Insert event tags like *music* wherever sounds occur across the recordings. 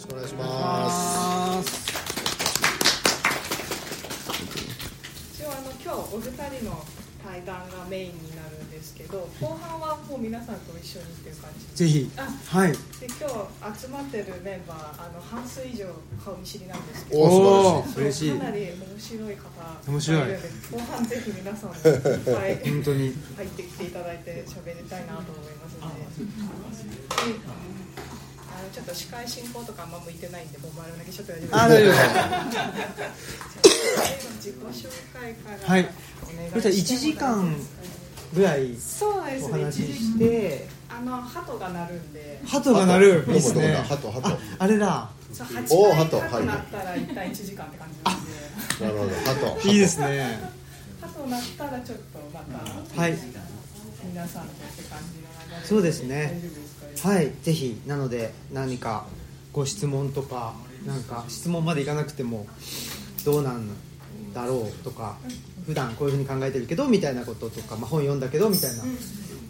ろしくお願い。します一応あの今日お二人の対談がメインになるんですけど後半はもう皆さんと一緒にっていう感じぜひ。あはい。で今日集まってるメンバーあの半数以上顔見知りなんですけどお嬉しいかなり面白い。方面白い後半ぜひ皆さんもいっぱい本当に。入ってきてい。ただいて喋りたいなと思いますので。あのちょっと司会進行とかあんま向いてないんで、もう丸投げしちゃって大丈夫です。あ大丈夫です。自己紹介からはい。お願いそしたら1時間ぐらいそうですね。お話ししてあの鳩が鳴るんで、鳩が鳴る。どこいいですね。どこだハトハああれだ。そうおー8回鳩。鳩鳴ったら一旦1時間って感じなんで、トなるほど。ハトいいですね。鳩鳴ったらちょっとまたはい。皆さんとって感じの流れで。そうですね。大丈夫です。か。はいぜひなので何かご質問とかなんか質問までいかなくてもどうなんだろうとか普段こういうふうに考えてるけどみたいなこととか、まあ、本読んだけどみたいな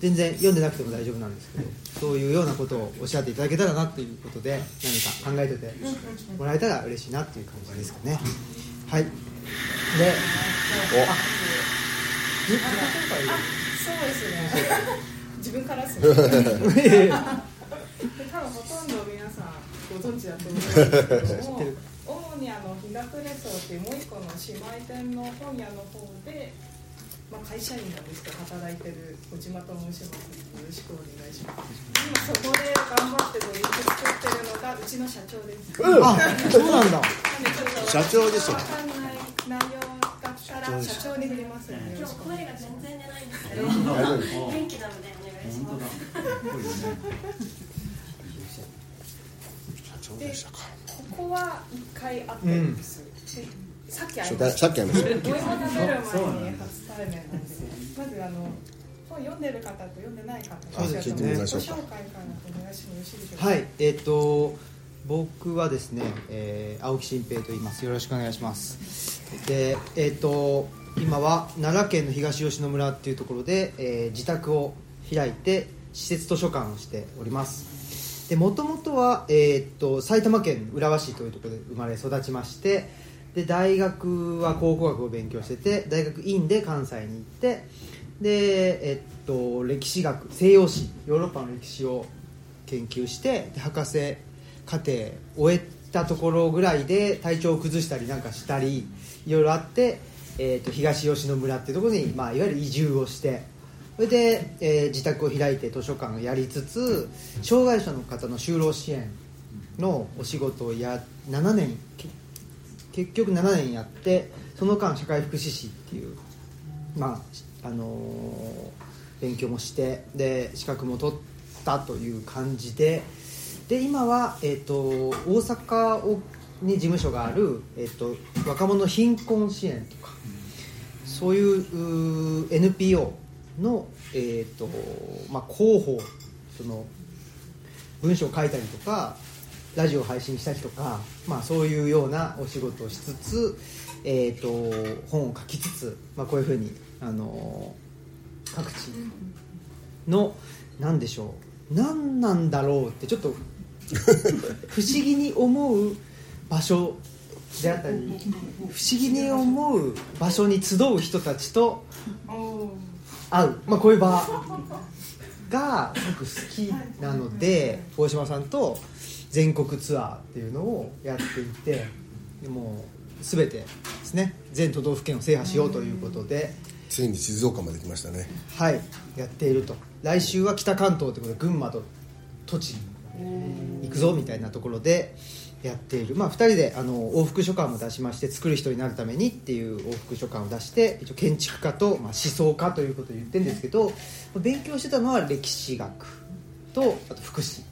全然読んでなくても大丈夫なんですけどそういうようなことをおっしゃっていただけたらなっていうことで何か考えててもらえたら嬉しいなっていう感じですかね。はい。で自己紹そうですね。自分から *laughs* ですね。介いやいや多分ほとんど皆さんご存知だと思うんですけども主にあの日が暮れそうっていうもう一個の姉妹店の本屋の方で、まあ、会社員なんですけど働いてる小島と申します。よろしくお願いします。今そこで頑張ってドリンク作ってるのがうちの社長です、あそうなんだ。社長でしょわかんない内容だったら社長に振ります。のでよろ今日しくお願いし声が全然出ないんですけど元気なのでお願いします社長でしたか。ここは一回会ってるんです、でさっき会いました。さっきありました。お芋食べる前に初対面なんで、まずあの本読んでる方と読んでない方紹介からお願いしてもよろしいでしょうか。はい、えっ、と僕はですね、えー青木新平と言います。よろしくお願いします。で、えっ、と今は奈良県の東吉野村っていうところで、えー自宅を開いて施設図書館をしております。で、もともとはえっ、と埼玉県浦和市というところで生まれ育ちまして、で大学は考古学を勉強してて、大学院で関西に行って、で、えっと歴史学西洋史ヨーロッパの歴史を研究して博士課程終えたところぐらいで体調を崩したりなんかしたりいろいろあって、えー、と東吉野村っていうところに、まあ、いわゆる移住をしてそれで、えー自宅を開いて図書館をやりつつ障害者の方の就労支援のお仕事をや7年結局7年やってその間社会福祉士っていうまああのー勉強もしてで資格も取ったという感じでで今は、えー、と大阪をに事務所がある、えー、と若者貧困支援とかそういうう NPO の、えーとまあ、広報その文章を書いたりとかラジオを配信したりとか、まあ、そういうようなお仕事をしつつ、えー、と本を書きつつ、まあ、こういうふうに、あのー各地の何でしょう何なんだろうってちょっと *laughs* 不思議に思う場所であったり不思議に思う場所に集う人たちと会う、まあ、こういう場が僕好きなので大島さんと全国ツアーっていうのをやっていてでもう全てですね。全都道府県を制覇しようということで、ついに静岡まで来ましたね。はい。やっていると。来週は北関東ということで群馬と栃木行くぞみたいなところでやっている、まあ、2人であの往復書簡を出しまして作る人になるためにっていう往復書簡を出して一応建築家と、まあ、思想家ということを言ってるんですけど勉強してたのは歴史学とあと福祉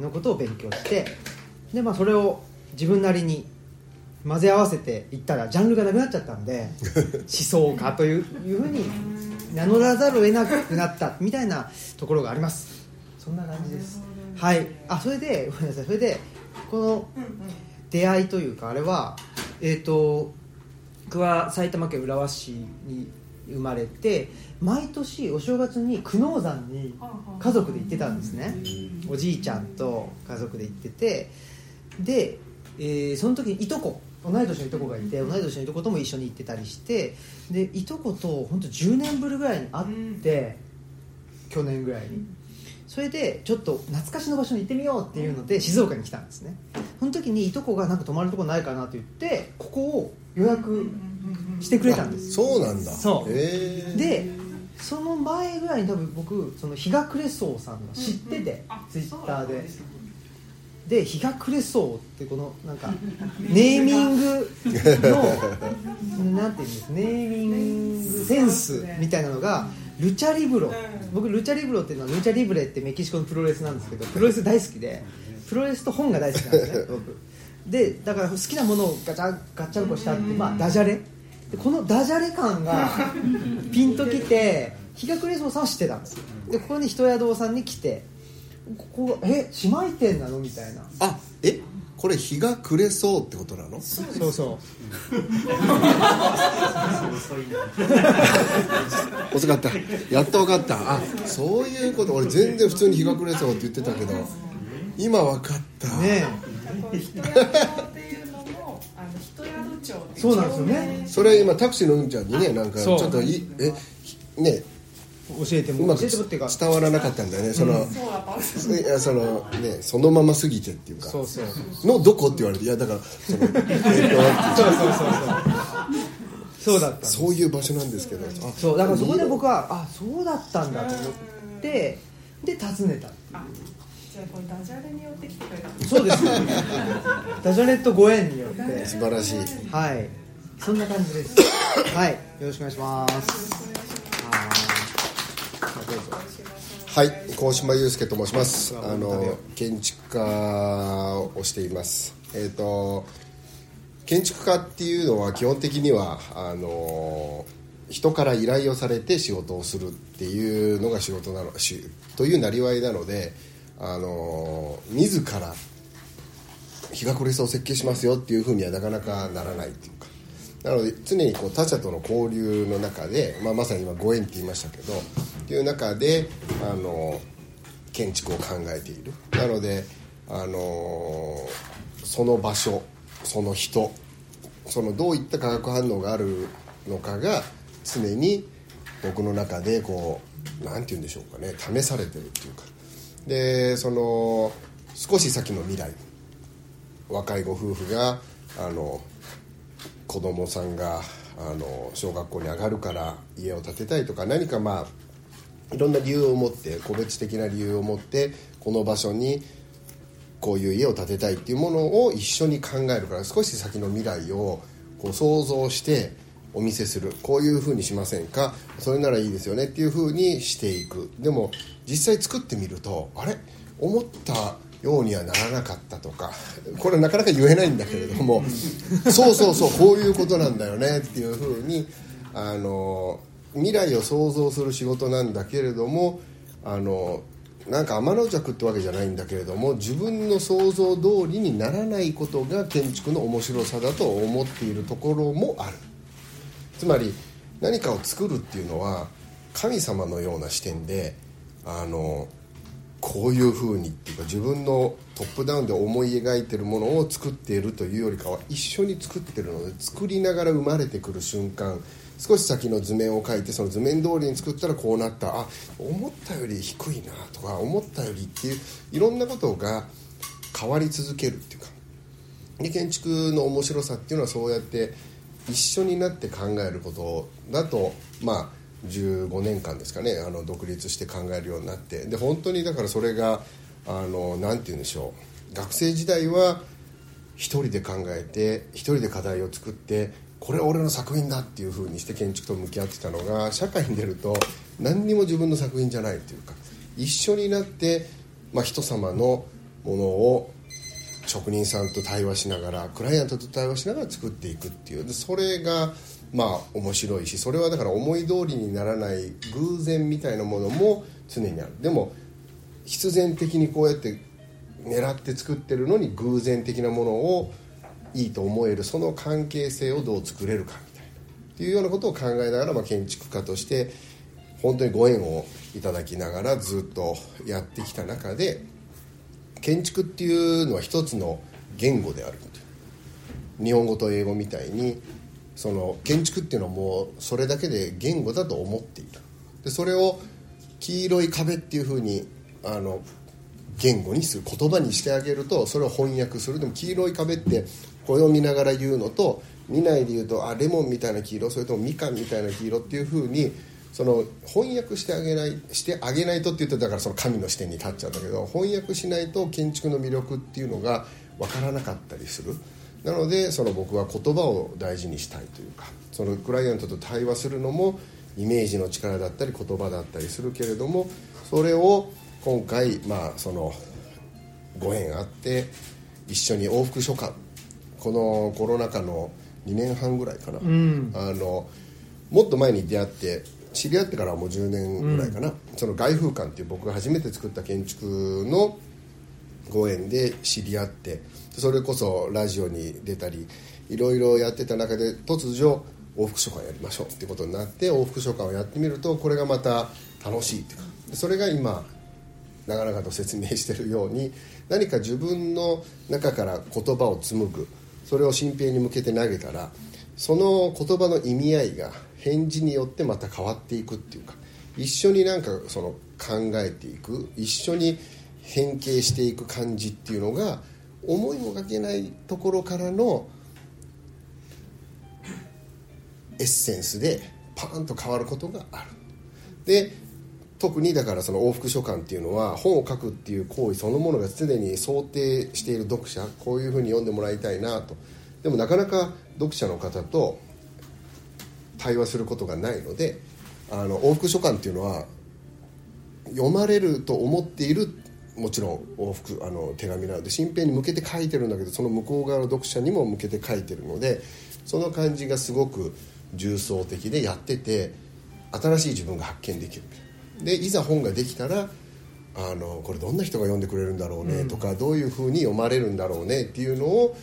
のことを勉強してで、まあ、それを自分なりに混ぜ合わせていったらジャンルがなくなっちゃったんで *laughs* 思想家といういうふうに名乗らざるを得なくなったみたいなところがあります。そんな感じです。はい。あそれでごめんなさい。それでこの出会いというかあれはえっ、と僕は埼玉県浦和市に生まれて毎年お正月に久能山に家族で行ってたんですね。おじいちゃんと家族で行っててで、えーその時にいとこ同い年のいとこがいて同い年のいとことも一緒に行ってたりしてでいとこと本当10年ぶりぐらいに会って、去年ぐらいにそれでちょっと懐かしの場所に行ってみようっていうので静岡に来たんですね。その時にいとこがなんか泊まるとこないかなって言ってここを予約してくれたんです。そうなんだ。そう。へえでその前ぐらいに多分僕その日が暮れそうさんが知ってて、ツイッターで。で日が暮れそうってこのなんかネーミングの *laughs* なんていうんですネーミングセンスみたいなのがルチャリブロ。僕ルチャリブロっていうのはルチャリブレってメキシコのプロレスなんですけどプロレス大好きでプロレスと本が大好きなんですね。僕 *laughs* でだから好きなものをガチャガッチャンコしたって、まあ、ダジャレ。でこのダジャレ感が *laughs* ピンときて日が暮れそうさんは知ってたんですよ。でここに人宿さんに来てここがえ姉妹店なの？みたいな。あえこれ日が暮れそうってことなの？そうそう。*laughs* 遅かった。やっと分かった。あそういうこと。俺全然普通に日が暮れそうって言ってたけど。今分かった。ねこの人宿っていうのもあの人宿町っていそうなんですよね。それ今タクシーのうんちゃんにねなんかちそう。ょっといえひね教えてもうまく伝わらなかったんだよね。その、そうん。いやそのねそのまますぎてっていうか。そうそうのどこって言われていやだからそ *laughs* そうそうそうそう。そうだったそういう場所なんですけど。あそうだからそこで僕はあそうだったんだと思ってで訪ねたあじゃあこれダジャレによって来てくれた。そうです。*laughs* ダジャレとご縁によって。素晴らしい。はい。そんな感じです。はい。よろしくお願いします *laughs* はいどうぞはい高島祐介と申します。あの建築家をしています。えっ、と建築家っていうのは基本的にはあの人から依頼をされて仕事をするっていうのが仕事なのしというなりわいなのであの自ら日が暮れそう設計しますよっていうふうにはなかなかならないっていうか。なので常にこう他者との交流の中で、まあ、まさに今ご縁って言いましたけどっていう中であの建築を考えている。なのであのその場所その人そのどういった化学反応があるのかが常に僕の中でこうなんて言うんでしょうかね試されてるっていうか。でその少し先の未来若いご夫婦があの子供さんがあの小学校に上がるから家を建てたいとか何かまあいろんな理由を持って個別的な理由を持ってこの場所にこういう家を建てたいっていうものを一緒に考えるから少し先の未来をこう想像してお見せする。こういうふうにしませんか？それならいいですよねっていうふうにしていく。でも実際作ってみるとあれ？思ったようにはならなかったとかこれなかなか言えないんだけれどもそうそうそうこういうことなんだよねっていうふうにあの未来を想像する仕事なんだけれどもあのなんか天の弱ってわけじゃないんだけれども自分の想像通りにならないことが建築の面白さだと思っているところもある。つまり何かを作るっていうのは神様のような視点であのこういうふうにっていうか自分のトップダウンで思い描いてるものを作っているというよりかは一緒に作ってるので作りながら生まれてくる瞬間少し先の図面を描いてその図面通りに作ったらこうなった。あ思ったより低いなとか思ったよりっていういろんなことが変わり続けるっていうか。で建築の面白さっていうのはそうやって一緒になって考えることだとまあ15年間ですかねあの独立して考えるようになって。で本当にだからそれがあのなんて言うんでしょう。学生時代は一人で考えて一人で課題を作ってこれ俺の作品だっていうふうにして建築と向き合ってたのが社会に出ると何にも自分の作品じゃないというか一緒になって、まあ、人様のものを職人さんと対話しながらクライアントと対話しながら作っていくっていう。でそれがまあ面白いしそれはだから思い通りにならない偶然みたいなものも常にある。でも必然的にこうやって狙って作ってるのに偶然的なものをいいと思えるその関係性をどう作れるかみたいなっていうようなことを考えながら、まあ、建築家として本当にご縁をいただきながらずっとやってきた中で建築っていうのは一つの言語であるっていう日本語と英語みたいにその建築っていうのはもうそれだけで言語だと思っている。でそれを黄色い壁っていうふうにあの言語にする言葉にしてあげるとそれを翻訳する。でも黄色い壁ってこれを見ながら言うのと見ないで言うとあレモンみたいな黄色それともみかんみたいな黄色っていうふうにその翻訳してあげないしてあげないとって言うとだからその神の視点に立っちゃうんだけど翻訳しないと建築の魅力っていうのが分からなかったりする。なのでその僕は言葉を大事にしたいというかそのクライアントと対話するのもイメージの力だったり言葉だったりするけれどもそれを今回まあそのご縁あって一緒に往復書館このコロナ禍の2年半ぐらいかな、ん。あのもっと前に出会って知り合ってからはもう10年ぐらいかな、その外風館っていう僕が初めて作った建築のご縁で知り合ってそれこそラジオに出たりいろいろやってた中で突如往復書館やりましょうっていうことになって往復書館をやってみるとこれがまた楽しいっていうかそれが今長々と説明してるように何か自分の中から言葉を紡ぐそれを新平に向けて投げたらその言葉の意味合いが返事によってまた変わっていくっていうか一緒になんかその考えていく一緒に変形していく感じっていうのが思いもかけないところからのエッセンスでパーンと変わることがある。で特にだからその往復書簡っていうのは本を書くっていう行為そのものがすでに想定している読者こういうふうに読んでもらいたいなと。でもなかなか読者の方と対話することがないのであの往復書簡っていうのは読まれると思っているもちろん往復あの手紙なので新編に向けて書いてるんだけどその向こう側の読者にも向けて書いてるのでその感じがすごく重層的でやってて新しい自分が発見できる。みたいなでいざ本ができたらあのこれどんな人が読んでくれるんだろうねとか、どういうふうに読まれるんだろうねっていうのを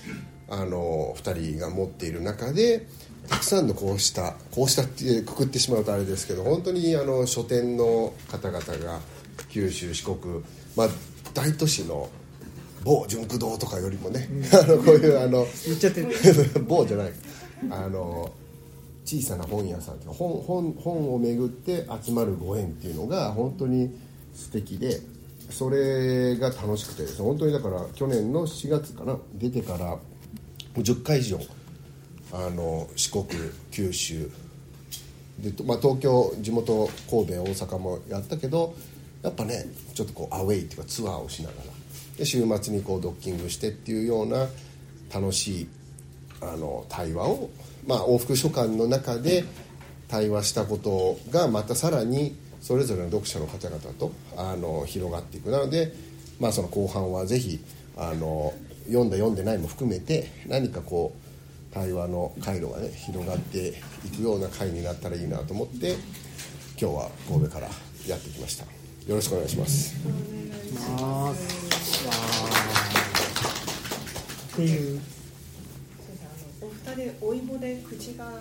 あの2人が持っている中でたくさんのこうしたこうしたってくくってしまうとあれですけど本当にあの書店の方々が九州四国、まあ、大都市の某純駆堂とかよりもね、*laughs* あのこういうあの言っちゃってる。*laughs* 某じゃない。あの小さな本屋さん本本本を巡って集まるご縁っていうのが本当に素敵でそれが楽しくてですね本当にだから去年の4月かな出てからもう10回以上あの四国九州で、まあ、東京地元神戸大阪もやったけどやっぱねちょっとこうアウェイっていうかツアーをしながらで週末にこうドッキングしてっていうような楽しいあの対話を、まあ、往復書簡の中で対話したことがまたさらにそれぞれの読者の方々とあの広がっていく。なので、まあ、その後半はぜひあの読んだ読んでないも含めて何かこう対話の回路がね広がっていくような回になったらいいなと思って今日は神戸からやってきました。よろしくお願いします。ます。わーっていお芋で口が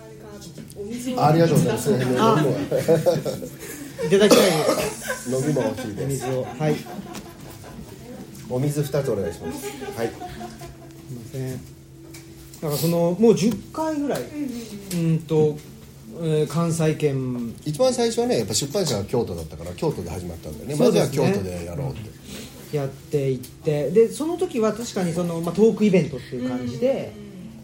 お水をありがとうございます飲み物あいただきたいです飲み物欲しいおです水をはいすいお水2つお願いしますはいませんだからそのもう10回ぐらいうんと、えー関西圏一番最初はねやっぱ出版社が京都だったから京都で始まったんだよねそうですねまずは京都でやろうって、やっていってでその時は確かにその、まあ、トークイベントっていう感じで、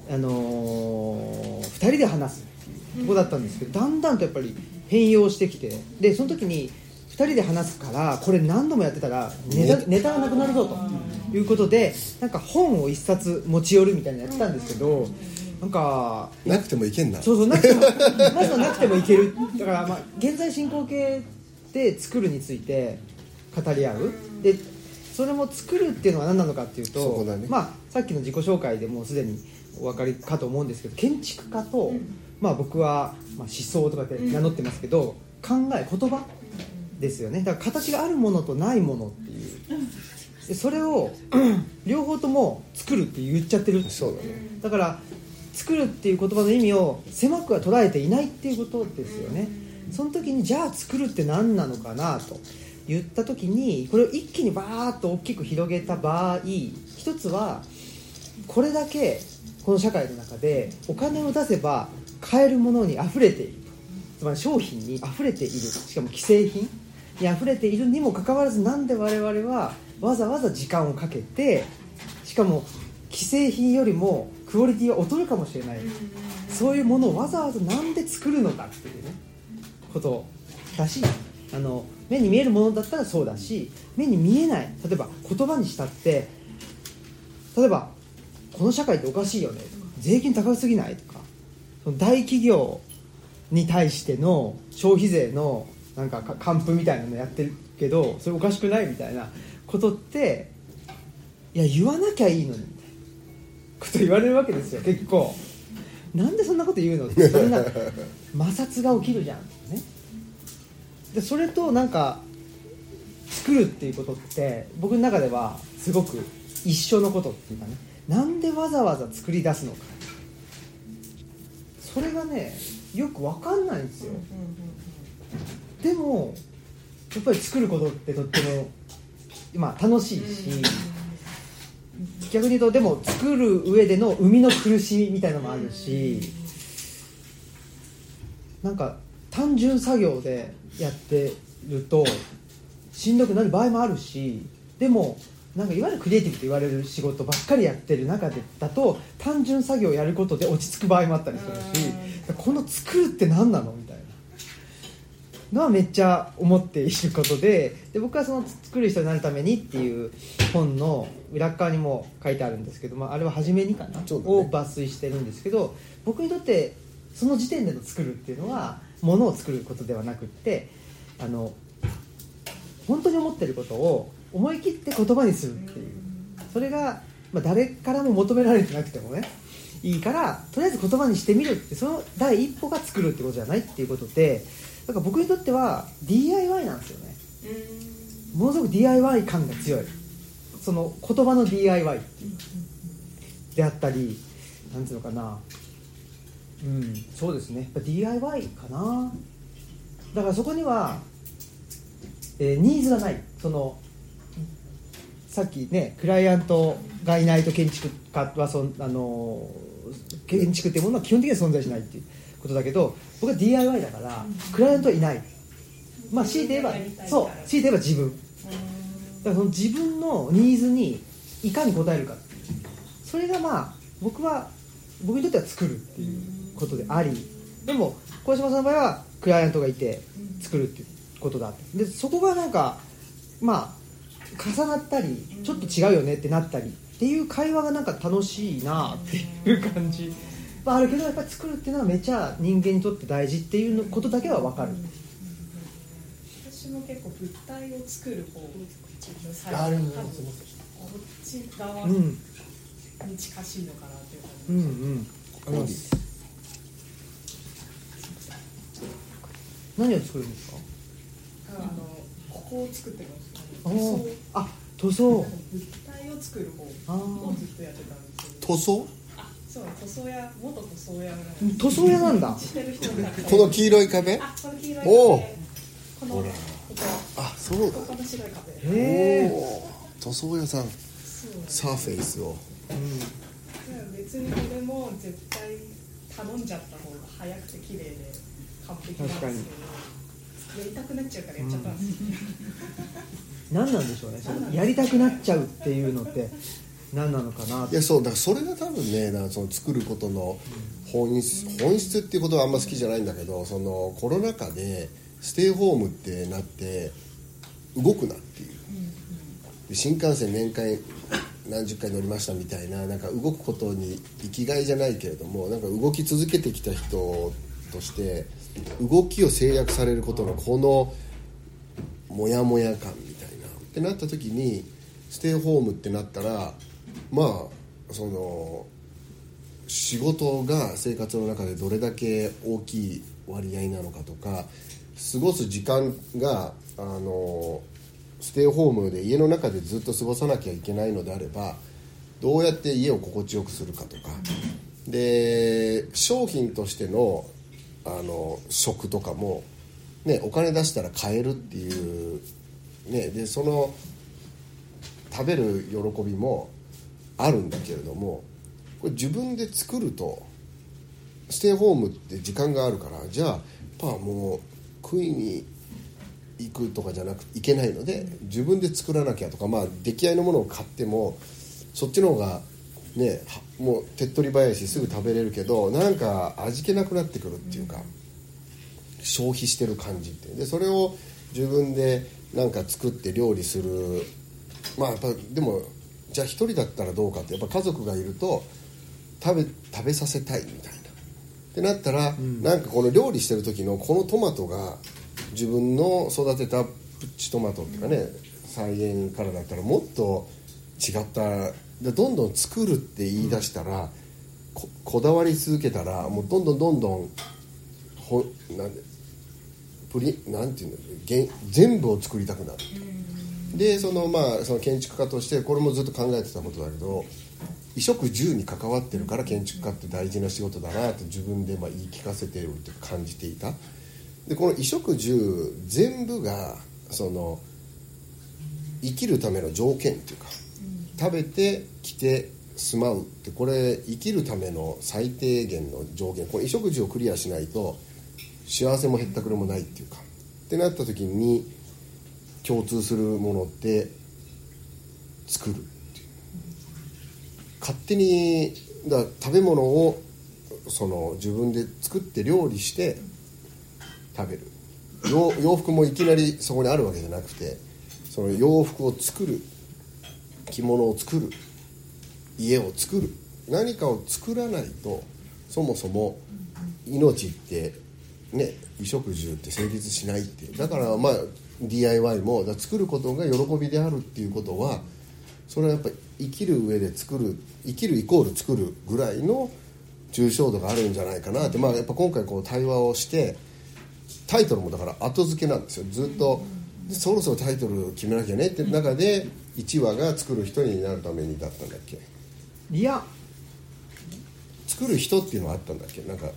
あのー、2人で話すっていうとこだったんですけどだんだんとやっぱり変容してきてでその時に2人で話すからこれ何度もやってたらネタネタがなくなるぞということでなんか本を1冊持ち寄るみたいなのやってたんですけどなんかなくてもいけんな。そうそうなくてもまずはなくてもいける。だから、まあ、現在進行形で作るについて語り合う。でそれも作るっていうのは何なのかっていうそと、こだね。まあ、さっきの自己紹介でもうすでにお分かりかと思うんですけど建築家と、まあ、僕は、まあ、思想とかって名乗ってますけど、考え言葉ですよね。だから形があるものとないものっていう。でそれを *clears throat* 両方とも作るって言っちゃってる。そうだね。だから作るっていう言葉の意味を狭くは捉えていないっていうことですよね。その時にじゃあ作るって何なのかなと。言った時にこれを一気にバーッと大きく広げた場合一つはこれだけこの社会の中でお金を出せば買えるものに溢れている。つまり商品に溢れている。しかも既製品に溢れているにもかかわらずなんで我々はわざわざ時間をかけてしかも既製品よりもクオリティは劣るかもしれない。そういうものをわざわざなんで作るのかっていうねことだしあの目に見えるものだったらそうだし目に見えない。例えば言葉にしたって例えばこの社会っておかしいよね。とか税金高すぎないとか。その大企業に対しての消費税のなんか還付みたいなのやってるけどそれおかしくないみたいなことっていや言わなきゃいいのにみたいなこと言われるわけですよ結構。なんでそんなこと言うの？ってそんな摩擦が起きるじゃんね。でそれとなんか作るっていうことって僕の中ではすごく一緒のことっていうかね。なんでわざわざ作り出すのか。それがねよく分かんないんですよ。でもやっぱり作ることってとっても、まあ、楽しいし逆に言うとでも作る上での生みの苦しみみたいなのもあるしなんか単純作業でやってるとしんどくなる場合もあるしでもなんかいわゆるクリエイティブと言われる仕事ばっかりやってる中でだと単純作業をやることで落ち着く場合もあったりするしこの作るって何なのみたいなのはめっちゃ思っていることでで僕はその作る人になるためにっていう本の裏側にも書いてあるんですけど、まあ、あれは初めにかな、ね。を抜粋してるんですけど僕にとってその時点での作るっていうのはものを作ることではなくってあの本当に思ってることを思い切って言葉にするっていう。それが、まあ、誰からも求められてなくてもねいいからとりあえず言葉にしてみるってその第一歩が作るってことじゃないっていうことでだから僕にとっては DIY なんですよね。ものすごく DIY 感が強い。その言葉の DIY っていう。であったりなんていうのかな。うんそうですね。やっぱ DIY かな。だからそこには、えーニーズがない。そのさっきねクライアントがいないと建築家はそんあの建築っていうものは基本的には存在しないっていうことだけど僕は DIY だからクライアントはいない。まあ強いて言えばそう強いて言えば自分。だからその自分のニーズにいかに応えるかそれがまあ僕は僕にとっては作るっていうことでありでも小島さんの場合はクライアントがいて作るっていうことだって。でそこがなんかまあ重なったりちょっと違うよねってなったりっていう会話がなんか楽しいなっていう感じ。はあるけどやっぱり作るっていうのはめちゃ人間にとって大事っていうのことだけは分かる。私も結構物体を作る方のサイあるん多分こっち側にうん。近しいのかなっていう感じうんうん。あります。何を作るんですか？あのここを作ってますあ塗装。物体を作る方。あをずっとやってたんです塗装？あそう塗装屋。元塗装屋なんでー塗装屋なんだ。この黄色い壁？あこの黄色いおー壁このここ。あそうだ。ここの白い壁へえおー塗装屋さん。サーフェイスを。別にこれも絶対頼んじゃった方が早くて綺麗で完璧なんですけどやりたくなっちゃうからやっちゃったんですよ、何なんでしょうね。そのやりたくなっちゃうっていうのって何なのかないやそうだからそれが多分ねだからその作ることの本質本質っていうことはあんま好きじゃないんだけどそのコロナ禍でステイホームってなって動くなっていう。で新幹線年間何十回乗りましたみたいななんか動くことに生きがいじゃないけれどもなんか動き続けてきた人として動きを制約されることのこのモヤモヤ感。みってなった時にステイホームってなったらまあその仕事が生活の中でどれだけ大きい割合なのかとか過ごす時間があのステイホームで家の中でずっと過ごさなきゃいけないのであればどうやって家を心地よくするかとか。で商品としてのあの食とかも、ね、お金出したら買えるっていう、ね、でその食べる喜びもあるんだけれどもこれ自分で作るとステイホームって時間があるからじゃあやっぱもう食いに行くとかじゃなくいけないので自分で作らなきゃとかまあ出来合いのものを買ってもそっちの方がねもう手っ取り早いしすぐ食べれるけどなんか味気なくなってくるっていうか消費してる感じって。でそれを自分でなんか作って料理する。まあやっぱでもじゃあ一人だったらどうかってやっぱ家族がいると食べ食べさせたいみたいな。ってなったら、なんかこの料理してる時のこのトマトが自分の育てたプチトマトっていうかね菜園からだったらもっと違ったでどんどん作るって言い出したら、ここだわり続けたらもうどんどんどんどんほなんでプリなんていうのげん全部を作りたくなる、でそのまあその建築家としてこれもずっと考えてたことだけど衣食住に関わってるから建築家って大事な仕事だなって自分でまあ言い聞かせてるって感じていた。でこの衣食住全部がその生きるための条件っていうか、食べて着て住まうってこれ生きるための最低限の条件。これ衣食住をクリアしないと幸せもへったくれもないっていうか。ってなった時に共通するものって作るっていう。勝手にだ食べ物をその自分で作って料理して食べる。洋洋服もいきなりそこにあるわけじゃなくてその洋服を作る。着物を作る。家を作る。何かを作らないとそもそも命ってね衣食住って成立しないってだからまあ DIY も作ることが喜びであるっていうことはそれはやっぱり生きる上で作る生きるイコール作るぐらいの抽象度があるんじゃないかなって。まあやっぱ今回こう対話をしてタイトルもだから後付けなんですよ。ずっとでそろそろタイトル決めなきゃねって中で1話が作る人になるためにだったんだっけ。いや。作る人っていうのはあったんだっけ。なんか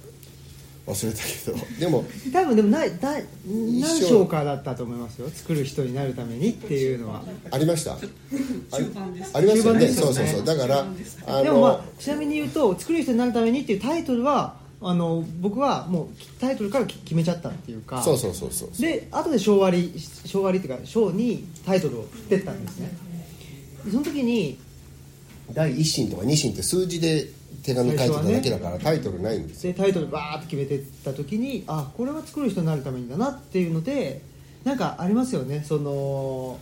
忘れたけど。でも多分でもないだ何緒。章かだったと思いますよ。作る人になるためにっていうのは。ありました。あり中盤ですありますよ中盤ねね。そうそうそう。だからあでもまあちなみに言うと作る人になるためにっていうタイトルはあの僕はもうタイトルからき決めちゃったっていうか。そうそうそうそう。で後で章割り章割りっていうか章にタイトルを振ってったんですね。でその時に第一審とか二審って数字で手紙書いてただけだからタイトルないんですよ。でタイトルバーって決めてった時にあこれは作る人になるためにだなっていうのでなんかありますよね。その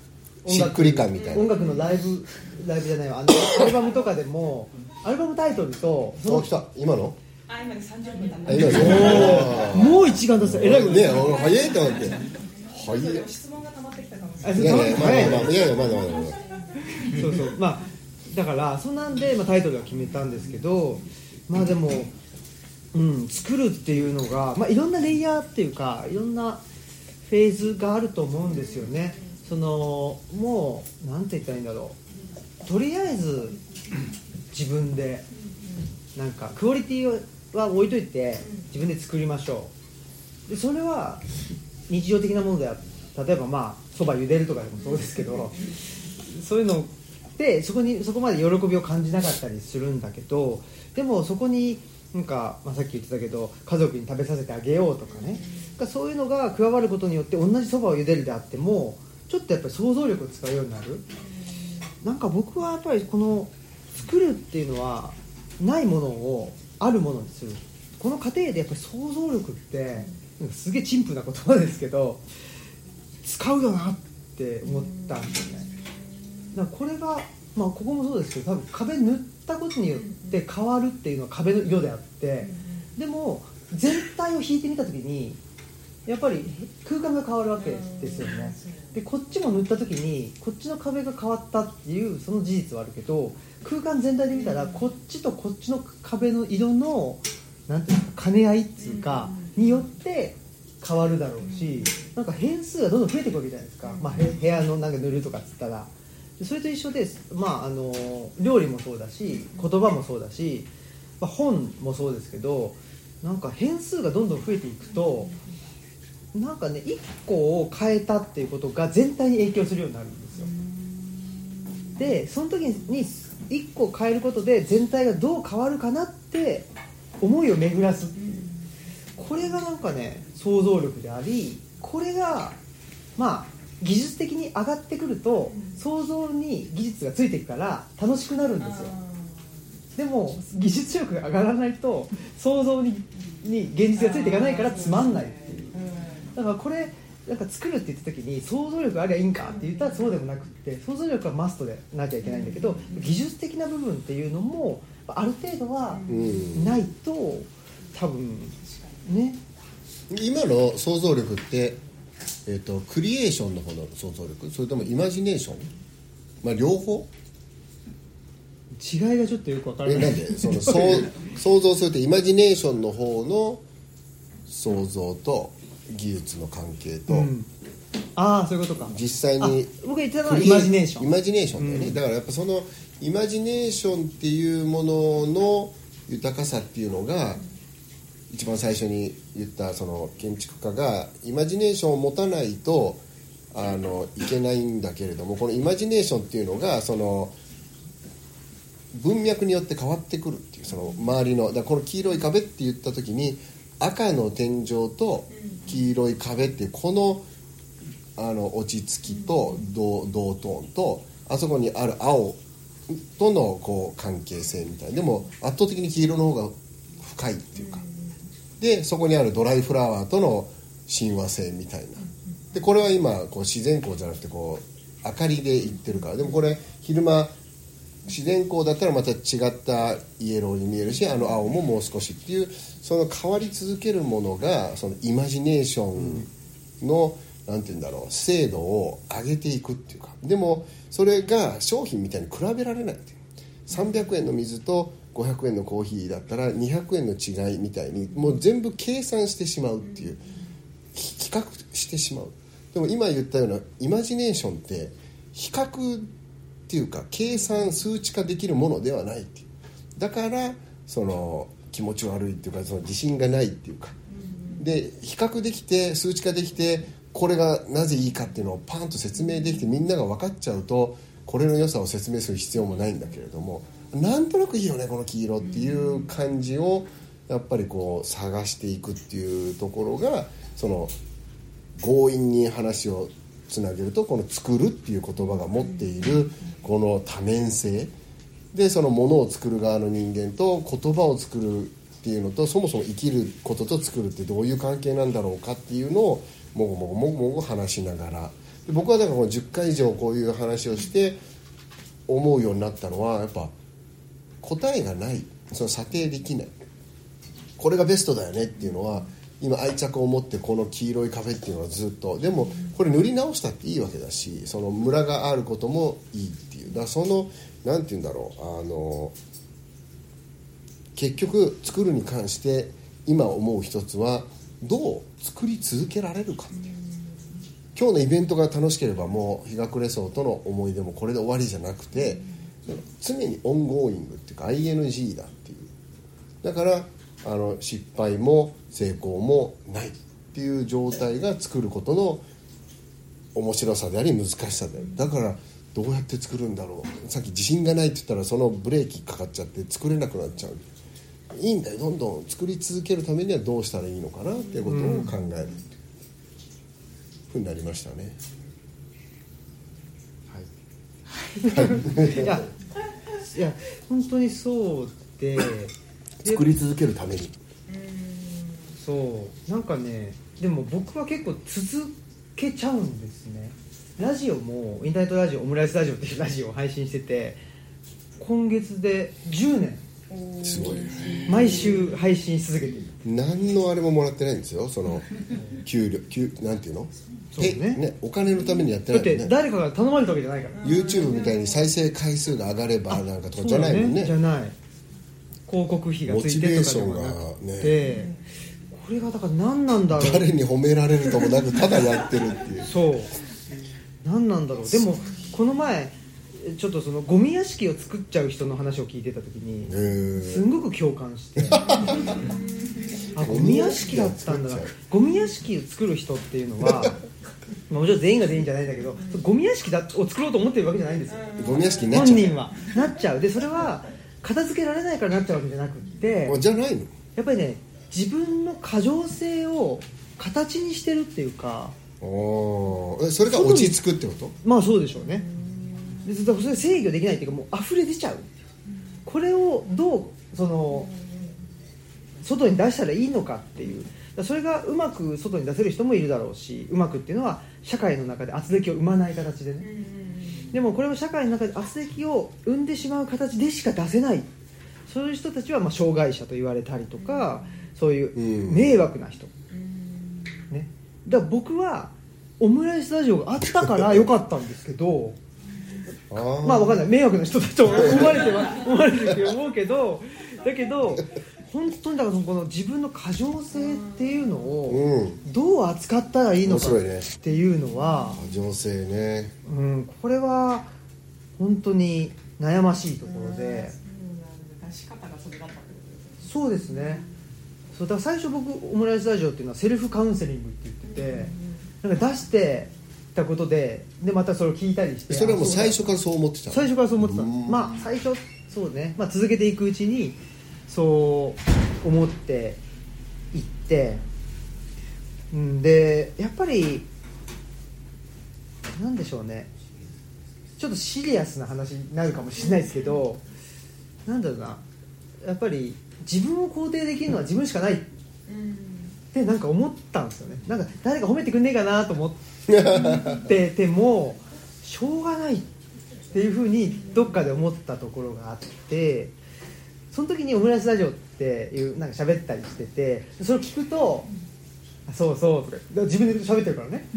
しっくり感みたいな。音楽のライブライブじゃないわ。あのアルバムとかでもアルバムタイトルとそのあ来た。今の？あ今ね30分だもう一眼出すえらいことね俺早いと思って。早い。質問が溜まってきたかもしあれない。いやいやまあ早いまあまあいやいやまだまだ。まだそうそう。まあだからそんなんで、まあ、タイトルは決めたんですけどまあでも、うん、作るっていうのが、まあ、いろんなレイヤーっていうかいろんなフェーズがあると思うんですよね。そのもうなんて言ったらいいんだろう。とりあえず自分でなんかクオリティは置いといて自分で作りましょう。でそれは日常的なものであ例えばまあそば茹でるとかでもそうですけどそういうのでそこにそこまで喜びを感じなかったりするんだけどでもそこになんか、まあ、さっき言ってたけど家族に食べさせてあげようとかね。なんかそういうのが加わることによって同じそばを茹でるであってもちょっとやっぱり想像力を使うようになる。なんか僕はやっぱりこの作るっていうのはないものをあるものにする。この過程でやっぱり想像力ってなんかすげえ陳腐な言葉ですけど使うよなって思ったんですよね。だからこれが、まあ、ここもそうですけど多分壁塗ったことによって変わるっていうのは壁の色であってでも全体を引いてみた時にやっぱり空間が変わるわけですよね。でこっちも塗った時にこっちの壁が変わったっていうその事実はあるけど空間全体で見たらこっちとこっちの壁の色のなんていうか兼ね合いっつうかによって変わるだろうしなんか変数がどんどん増えていくわけじゃないですか、まあ、へ部屋のなんか塗るとかっつったら。でそれと一緒です、まあ、あの料理もそうだし言葉もそうだし、まあ、本もそうですけどなんか変数がどんどん増えていくとなんかね1個を変えたっていうことが全体に影響するようになるんですよ。でその時に1個変えることで全体がどう変わるかなって思いを巡らす。これがなんかね想像力でありこれがまあ技術的に上がってくると想像に技術がついていくから楽しくなるんですよ。でも技術力が上がらないと想像にに現実がついていかないからつまんないっていう。だからこれなんか作るって言った時に想像力ありゃいいんかって言ったらそうでもなくって想像力はマストでなきゃいけないんだけど技術的な部分っていうのもある程度はうん。ないと多分ね。今の想像力って、えー、とクリエーションの方の想像力それともイマジネーション、まあ、両方？違いがちょっとよくわからなえないんで？その想像するってイマジネーションの方の想像と技術の関係と、うん。ああそういうことか。実際にあ僕が言ってたのはイマジネーション。イマジネーションだよね、うん。だからやっぱそのイマジネーションっていうものの豊かさっていうのが一番最初に言ったその建築家がイマジネーションを持たないとあのいけないんだけれどもこのイマジネーションっていうのがその文脈によって変わってくるっていうその周りのだこの黄色い壁って言った時に赤の天井と黄色い壁っていうこのあの落ち着きと同同トーンとあそこにある青とのこう関係性みたいな。でも圧倒的に黄色の方が深いっていうかでそこにあるドライフラワーとの親和性みたいな。でこれは今こう自然光じゃなくてこう明かりでいってるから。でもこれ昼間自然光だったらまた違ったイエローに見えるしあの青ももう少しっていうその変わり続けるものがそのイマジネーションの、なんて言うんだろう精度を上げていくっていうか。でもそれが商品みたいに比べられないっていう。300円の水と500円のコーヒーだったら200円の違いみたいにもう全部計算してしまうっていう比較してしまう。でも今言ったようなイマジネーションって比較っていうか計算数値化できるものではないっていう。だからその気持ち悪いっていうかその自信がないっていうか。で比較できて数値化できてこれがなぜいいかっていうのをパンと説明できてみんなが分かっちゃうとこれの良さを説明する必要もないんだけれどもなんとなくいいよねこの黄色っていう感じをやっぱりこう探していくっていうところがその強引に話をつなげるとこの「作る」っていう言葉が持っているこの多面性。でそのものを作る側の人間と言葉を作るっていうのとそもそも生きることと作るってどういう関係なんだろうかっていうのをもごもごもごもご話しながら。で僕はだからこの10回以上こういう話をして思うようになったのはやっぱ答えがない。その査定できない。これがベストだよねっていうのは今愛着を持ってこの黄色い壁っていうのはずっと。でもこれ塗り直したっていいわけだしそのムラがあることもいいっていう。だからそのなんて言うんだろう。あの結局作るに関して今思う一つはどう作り続けられるかっていう。今日のイベントが楽しければもう日が暮れそうとの思い出もこれで終わりじゃなくて常にオンゴーイングっていうか ING だっていう。だからあの失敗も成功もないっていう状態が作ることの面白さであり難しさであるだからどうやって作るんだろう。さっき自信がないって言ったらそのブレーキかかっちゃって作れなくなっちゃう。いいんだよどんどん作り続けるためにはどうしたらいいのかなっていうことを考えるふうになりましたね。いやいや本当にそうで。で作り続けるために。そう。なんかねでも僕は結構続けちゃうんですね。ラジオもインターネットラジオオムライスラジオっていうラジオを配信してて今月で10年。すごいね。毎週配信し続けている何のあれももらってないんですよ。その給料給なんていうの？そうね。ねお金のためにやってだってない。もんね誰かが頼まれたわけじゃないから。YouTube みたいに再生回数が上がればなんかとかじゃないもんね。そうだじゃない。広告費がついてとかでもなくて、モチベーシこれがだから何なんだろう。誰に褒められるともなくただやってるっていう。そう。何なんだろう。でもこの前ちょっとそのゴミ屋敷を作っちゃう人の話を聞いてた時にへー。すんごく共感して *laughs* あゴミ屋敷だったんだな。ゴミ屋敷を作る人っていうのは *laughs* まあもちろん全員が全員じゃないんだけどゴミ屋敷だを作ろうと思ってるわけじゃないんですよ。ゴミ屋敷になっちゃう。本人は。なっちゃう。でそれは片付けられないからなっちゃうわけじゃなくってあじゃないの？やっぱりね自分の過剰性を形にしてるっていうかおそれが落ち着くってこと？まあそうでしょうね。でそれ制御できないっていうかもう溢れ出ちゃう。これをどうその外に出したらいいのかっていう。それがうまく外に出せる人もいるだろうしうまくっていうのは社会の中で圧力を生まない形でね。でもこれは社会の中で圧力を生んでしまう形でしか出せない。そういう人たちはまあ障害者と言われたりとかそういううん。迷惑な人、ね、だから僕はオムライスラジオがあったから良かったんですけどまあわかんない。迷惑な人だと思われては思われてると思うけどだけど本当にだからこの自分の過剰性っていうのをうん。どう扱ったらいいのかっていうのは、情勢ね。うん、これは本当に悩ましいところで、出し方がそれだったそうですね。そうだから最初僕オムライスラジオっていうのはセルフカウンセリングって言ってて、なんか出してたことででまたそれを聞いたりしてそれはもうあ最初からそう思ってたの？最初からそう思ってたうん。まあ最初そうね、まあ、続けていくうちにそう思っていってうんでやっぱりなんでしょうね。ちょっとシリアスな話になるかもしれないですけどなんだろうな。やっぱり自分を肯定できるのは自分しかない。ってなんか思ったんですよね。なんか誰か褒めてくんねえかなと思って *laughs* てもしょうがないっていうふうにどっかで思ったところがあってその時にオムライスラジオっていうなんか喋ったりしててそれを聞くと「あそうそう」とか自分で喋ってるからね。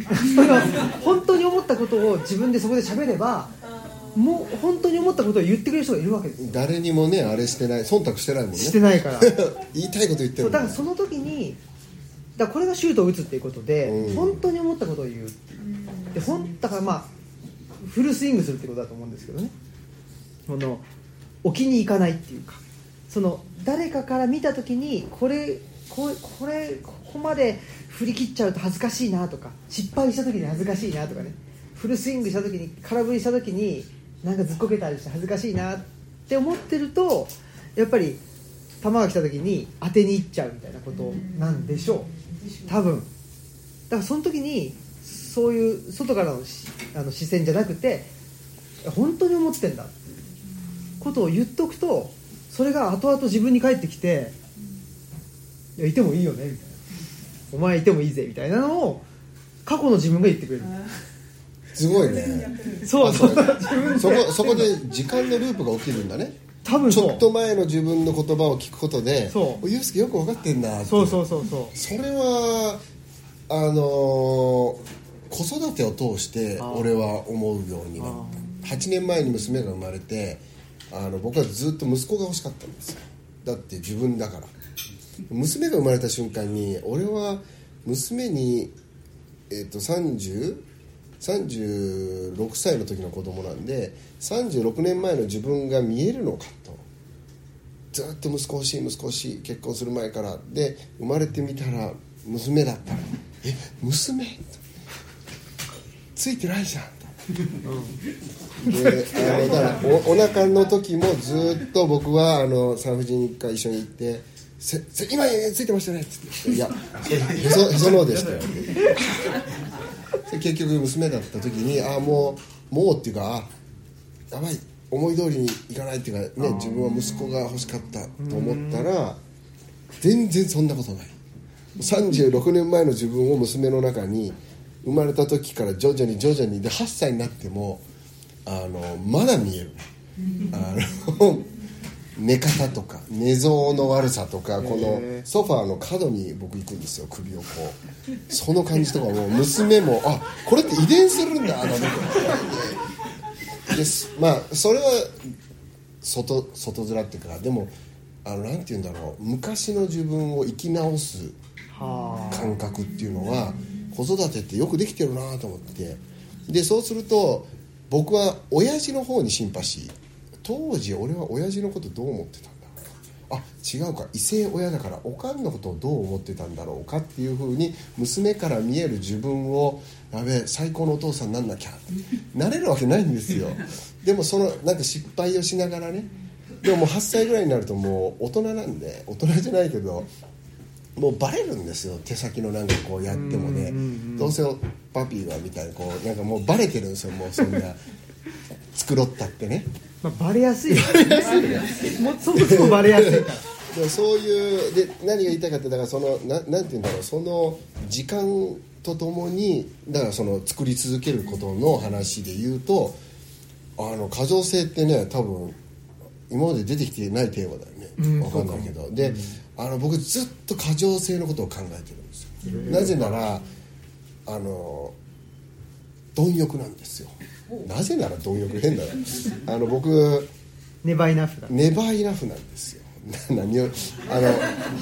*laughs* 本当に思ったことを自分でそこで喋ればもう本当に思ったことを言ってくれる人がいるわけですよ。誰にもねあれしてない。忖度してないもんね。してないから。*laughs* 言いたいこと言ってるだからその時にだからこれがシュートを打つっていうことで、うん。本当に思ったことを言うでほんだからまあフルスイングするってことだと思うんですけどね。この置きに行かないっていうかその誰かから見た時にこれこれここまで振り切っちゃうと恥ずかしいなとか失敗した時に恥ずかしいなとかねフルスイングした時に空振りした時になんかずっこけたりして恥ずかしいなって思ってるとやっぱり球が来た時に当てにいっちゃうみたいなことなんでしょう。多分。だからその時にそういう外からのあの視線じゃなくて本当に思ってんだことを言っとくとそれが後々自分に返ってきて「いやいてもいいよね」みたいな「お前いてもいいぜ」みたいなのを過去の自分が言ってくれる。すごいね。そうそう。そこそこで時間のループが起きるんだね。ち多分そう。ょっと前の自分の言葉を聞くことでそう。おユースケよく分かってんだって。そうそうそうそう。それはあのー子育てを通して俺は思うようになった。8年前に娘が生まれてあの僕はずっと息子が欲しかったんですよ。だって自分だから。娘が生まれた瞬間に俺は娘に、えっと30 36歳の時の子供なんで36年前の自分が見えるのかと。ずっと息子欲しい息子欲しい結婚する前から。で生まれてみたら娘だったら「え娘?」ついてないじゃん」であのだからおお腹の時もずっと僕はあの産婦人科一緒に行って「せせ今ついてましたね」っつって「いやへそへその緒でしたよ」で結局娘だった時にああもうもうっていうかあやばい思い通りにいかないっていうかね自分は息子が欲しかったと思ったら全然そんなことない。36年前の自分を娘の中に生まれた時から徐々に徐々にで8歳になってもあのまだ見える。あの *laughs* 寝方とか寝相の悪さとかこのソファーの角に僕行くんですよ首をこう。その感じとかも娘もあこれって遺伝するんだなんてですまあそれは外外面っていうかでもあのなんて言うんだろう。昔の自分を生き直すはあ。感覚っていうのは子育てってよくできてるなと思って。でそうすると僕は親父の方にシンパシー。当時俺は親父のことどう思ってたんだろうあ違うか。異性親だからおかんのことをどう思ってたんだろうかっていうふうに娘から見える自分をやべえ最高のお父さんになんなきゃ。ってなれるわけないんですよ。でもそのなんか失敗をしながらね。でももう8歳ぐらいになるともう大人なんで大人じゃないけどもうバレるんですよ。手先のなんかこうやってもね。どうせパピーはみたいなこうなんかもうバレてるんですよもうそんな繕ったってね。まあ、バレやすい。よねもうそもそもバレやすいから。そういうで何が言いたいかってだからそのななんて言うんだろうその時間とともにだからその作り続けることの話で言うとあの過剰性ってね多分今まで出てきてないテーマだよね、うんわかんないけど。で、あの僕ずっと過剰性のことを考えてるんですよ。なぜならあの貪欲なんですよ。なぜなら貪欲変だよ *laughs* あの僕ネバイナフだネバーイナフなんですよ。な何をあの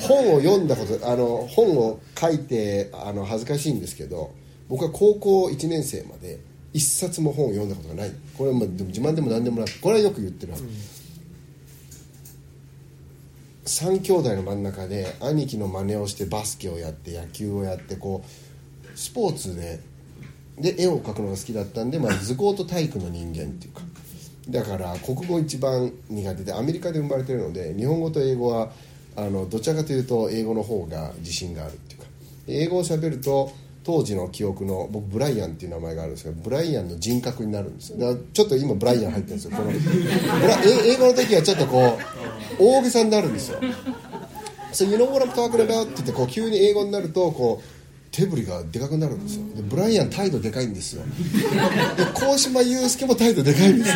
本を読んだことあの本を書いてあの恥ずかしいんですけど僕は高校1年生まで一冊も本を読んだことがない。これはまあでも自慢でも何でもなくこれはよく言ってるはず、3兄弟の真ん中で兄貴の真似をしてバスケをやって野球をやってこうスポーツでで絵を描くのが好きだったんで、まあ、図工と体育の人間っていうか。だから国語一番苦手でアメリカで生まれてるので日本語と英語はあのどちらかというと英語の方が自信があるっていうか。英語を喋ると当時の記憶の僕ブライアンっていう名前があるんですけどブライアンの人格になるんですよ。だからちょっと今ブライアン入ってるんですよ。この英語の時はちょっとこう大げさになるんですよ「So you know what I'm talking about?」って言ってこう急に英語になるとこう手振りがでかくなるんですよ。でブライアン態度でかいんですよ。で鴻島祐介も態度でかいんですよ。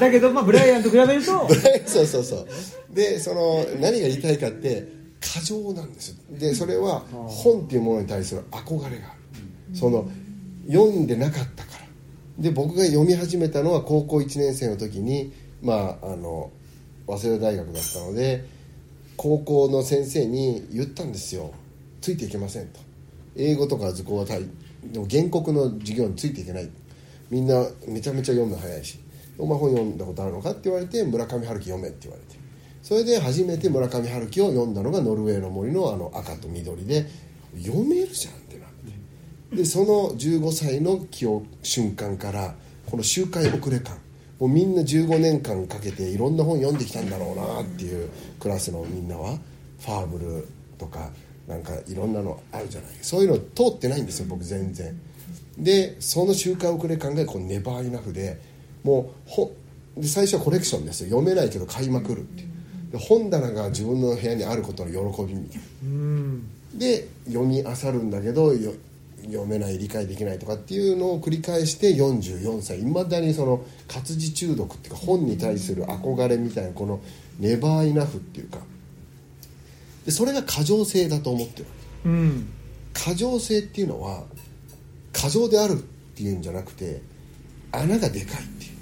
だけど、まあ、ブライアンと比べると *laughs* そうそうそう。でその何が言いたいかって過剰なんですよ。でそれは本っていうものに対する憧れがあるその読んでなかったから。で僕が読み始めたのは高校1年生の時にまああの早稲田大学だったので高校の先生に言ったんですよ。ついていけませんと。英語とか図工は大でも原告の授業についていけない。みんなめちゃめちゃ読むの早いし。お前本読んだことあるのかって言われて村上春樹読めって言われて。それで初めて村上春樹を読んだのが「ノルウェーの森」のあの赤と緑で読めるじゃん。でその15歳の記憶瞬間からこの周回遅れ感。もうみんな15年間かけていろんな本読んできたんだろうなっていうクラスのみんなは。ファーブルとかなんかいろんなのあるじゃない。そういうの通ってないんですよ僕全然。でその周回遅れ感がこうネバーイナフでもうほで最初はコレクションですよ。読めないけど買いまくるってで本棚が自分の部屋にあることの喜びみたいな。うん。で読み漁るんだけどよ読めない理解できないとかっていうのを繰り返して44歳。いまだにその活字中毒っていうか本に対する憧れみたいなこのネバーイナフっていうか。でそれが過剰性だと思ってるうん過剰性っていうのは過剰であるっていうんじゃなくて穴がでかいっていう。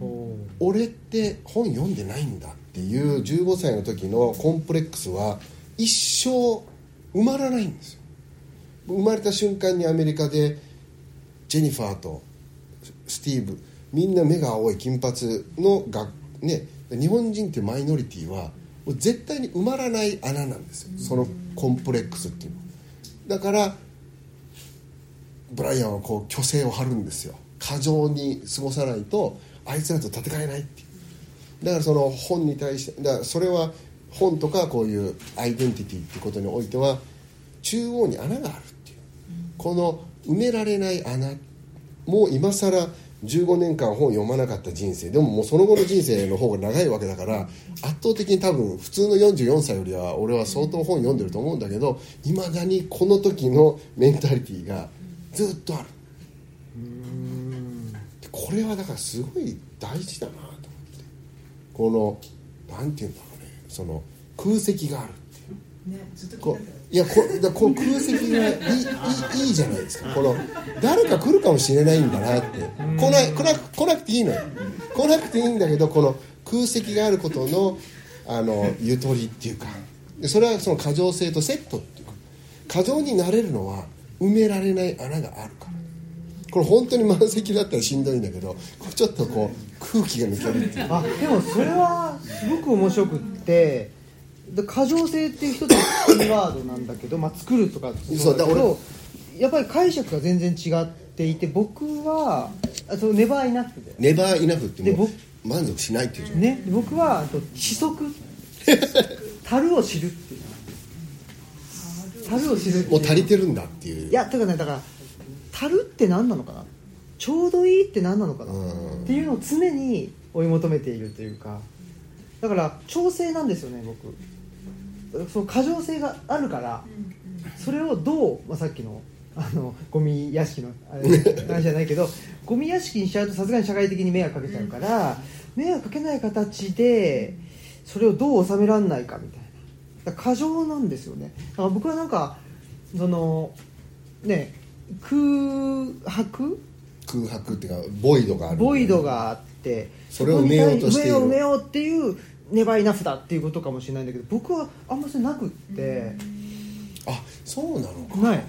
ほ俺って本読んでないんだっていう15歳の時のコンプレックスは一生埋まらないんですよ生まれた瞬間にアメリカでジェニファーとスティーブみんな目が青い金髪のが、ね、日本人っていうマイノリティは絶対に埋まらない穴なんですよ。そのコンプレックスっていうの。だからブライアンはこう虚勢を張るんですよ。過剰に過ごさないとあいつらと戦えないっていう。だからその本に対してだからそれは本とかこういうアイデンティティっていうことにおいては中央に穴があるこの埋められない穴もう今更15年間本読まなかった人生でももうその後の人生の方が長いわけだから圧倒的に多分普通の44歳よりは俺は相当本読んでると思うんだけどいまだにこの時のメンタリティーがずっとある。これはだからすごい大事だなと思って。このなんていうんだろうね。その空席がある。ねずっと聞こういやこだこの空席がいいいいいいじゃないですか。この誰か来るかもしれないんだなって。来ない来な来なくていいのよ。来なくていいんだけどこの空席があることのあのゆとりっていうか。でそれはその過剰性とセットっていうか。過剰になれるのは埋められない穴があるから。これ本当に満席だったらしんどいんだけどこれちょっとこう空気が抜けるっていう。あでもそれはすごく面白くってで過剰性っていう一つのキーワードなんだけど、まあ、作るとかそうだけどやっぱり解釈が全然違っていて僕はあそのネバーイナフで。ネバーイナフってもう満足しないっていうね僕はあと知足 *laughs* 樽を知るっていう。樽を知るもう足りてるんだっていう。いやてかねだから樽って何なのかな？ちょうどいいって何なのかな？うん。っていうのを常に追い求めているというか。だから調整なんですよね僕その過剰性があるからそれをどう、まあ、さっきのあの *laughs* ゴミ屋敷のあれ話じゃないけどゴミ屋敷にしちゃうとさすがに社会的に迷惑かけちゃうから迷惑かけない形でそれをどう収められないかみたいな。過剰なんですよね。だから僕はなんかそのね空白？空白っていうかボイドがある。ボイドがあってそれを埋めようとして埋めよう埋めようっていうネバイナフだっていうことかもしれないんだけど僕はあんまりそれなくって。あそうなのか。ない。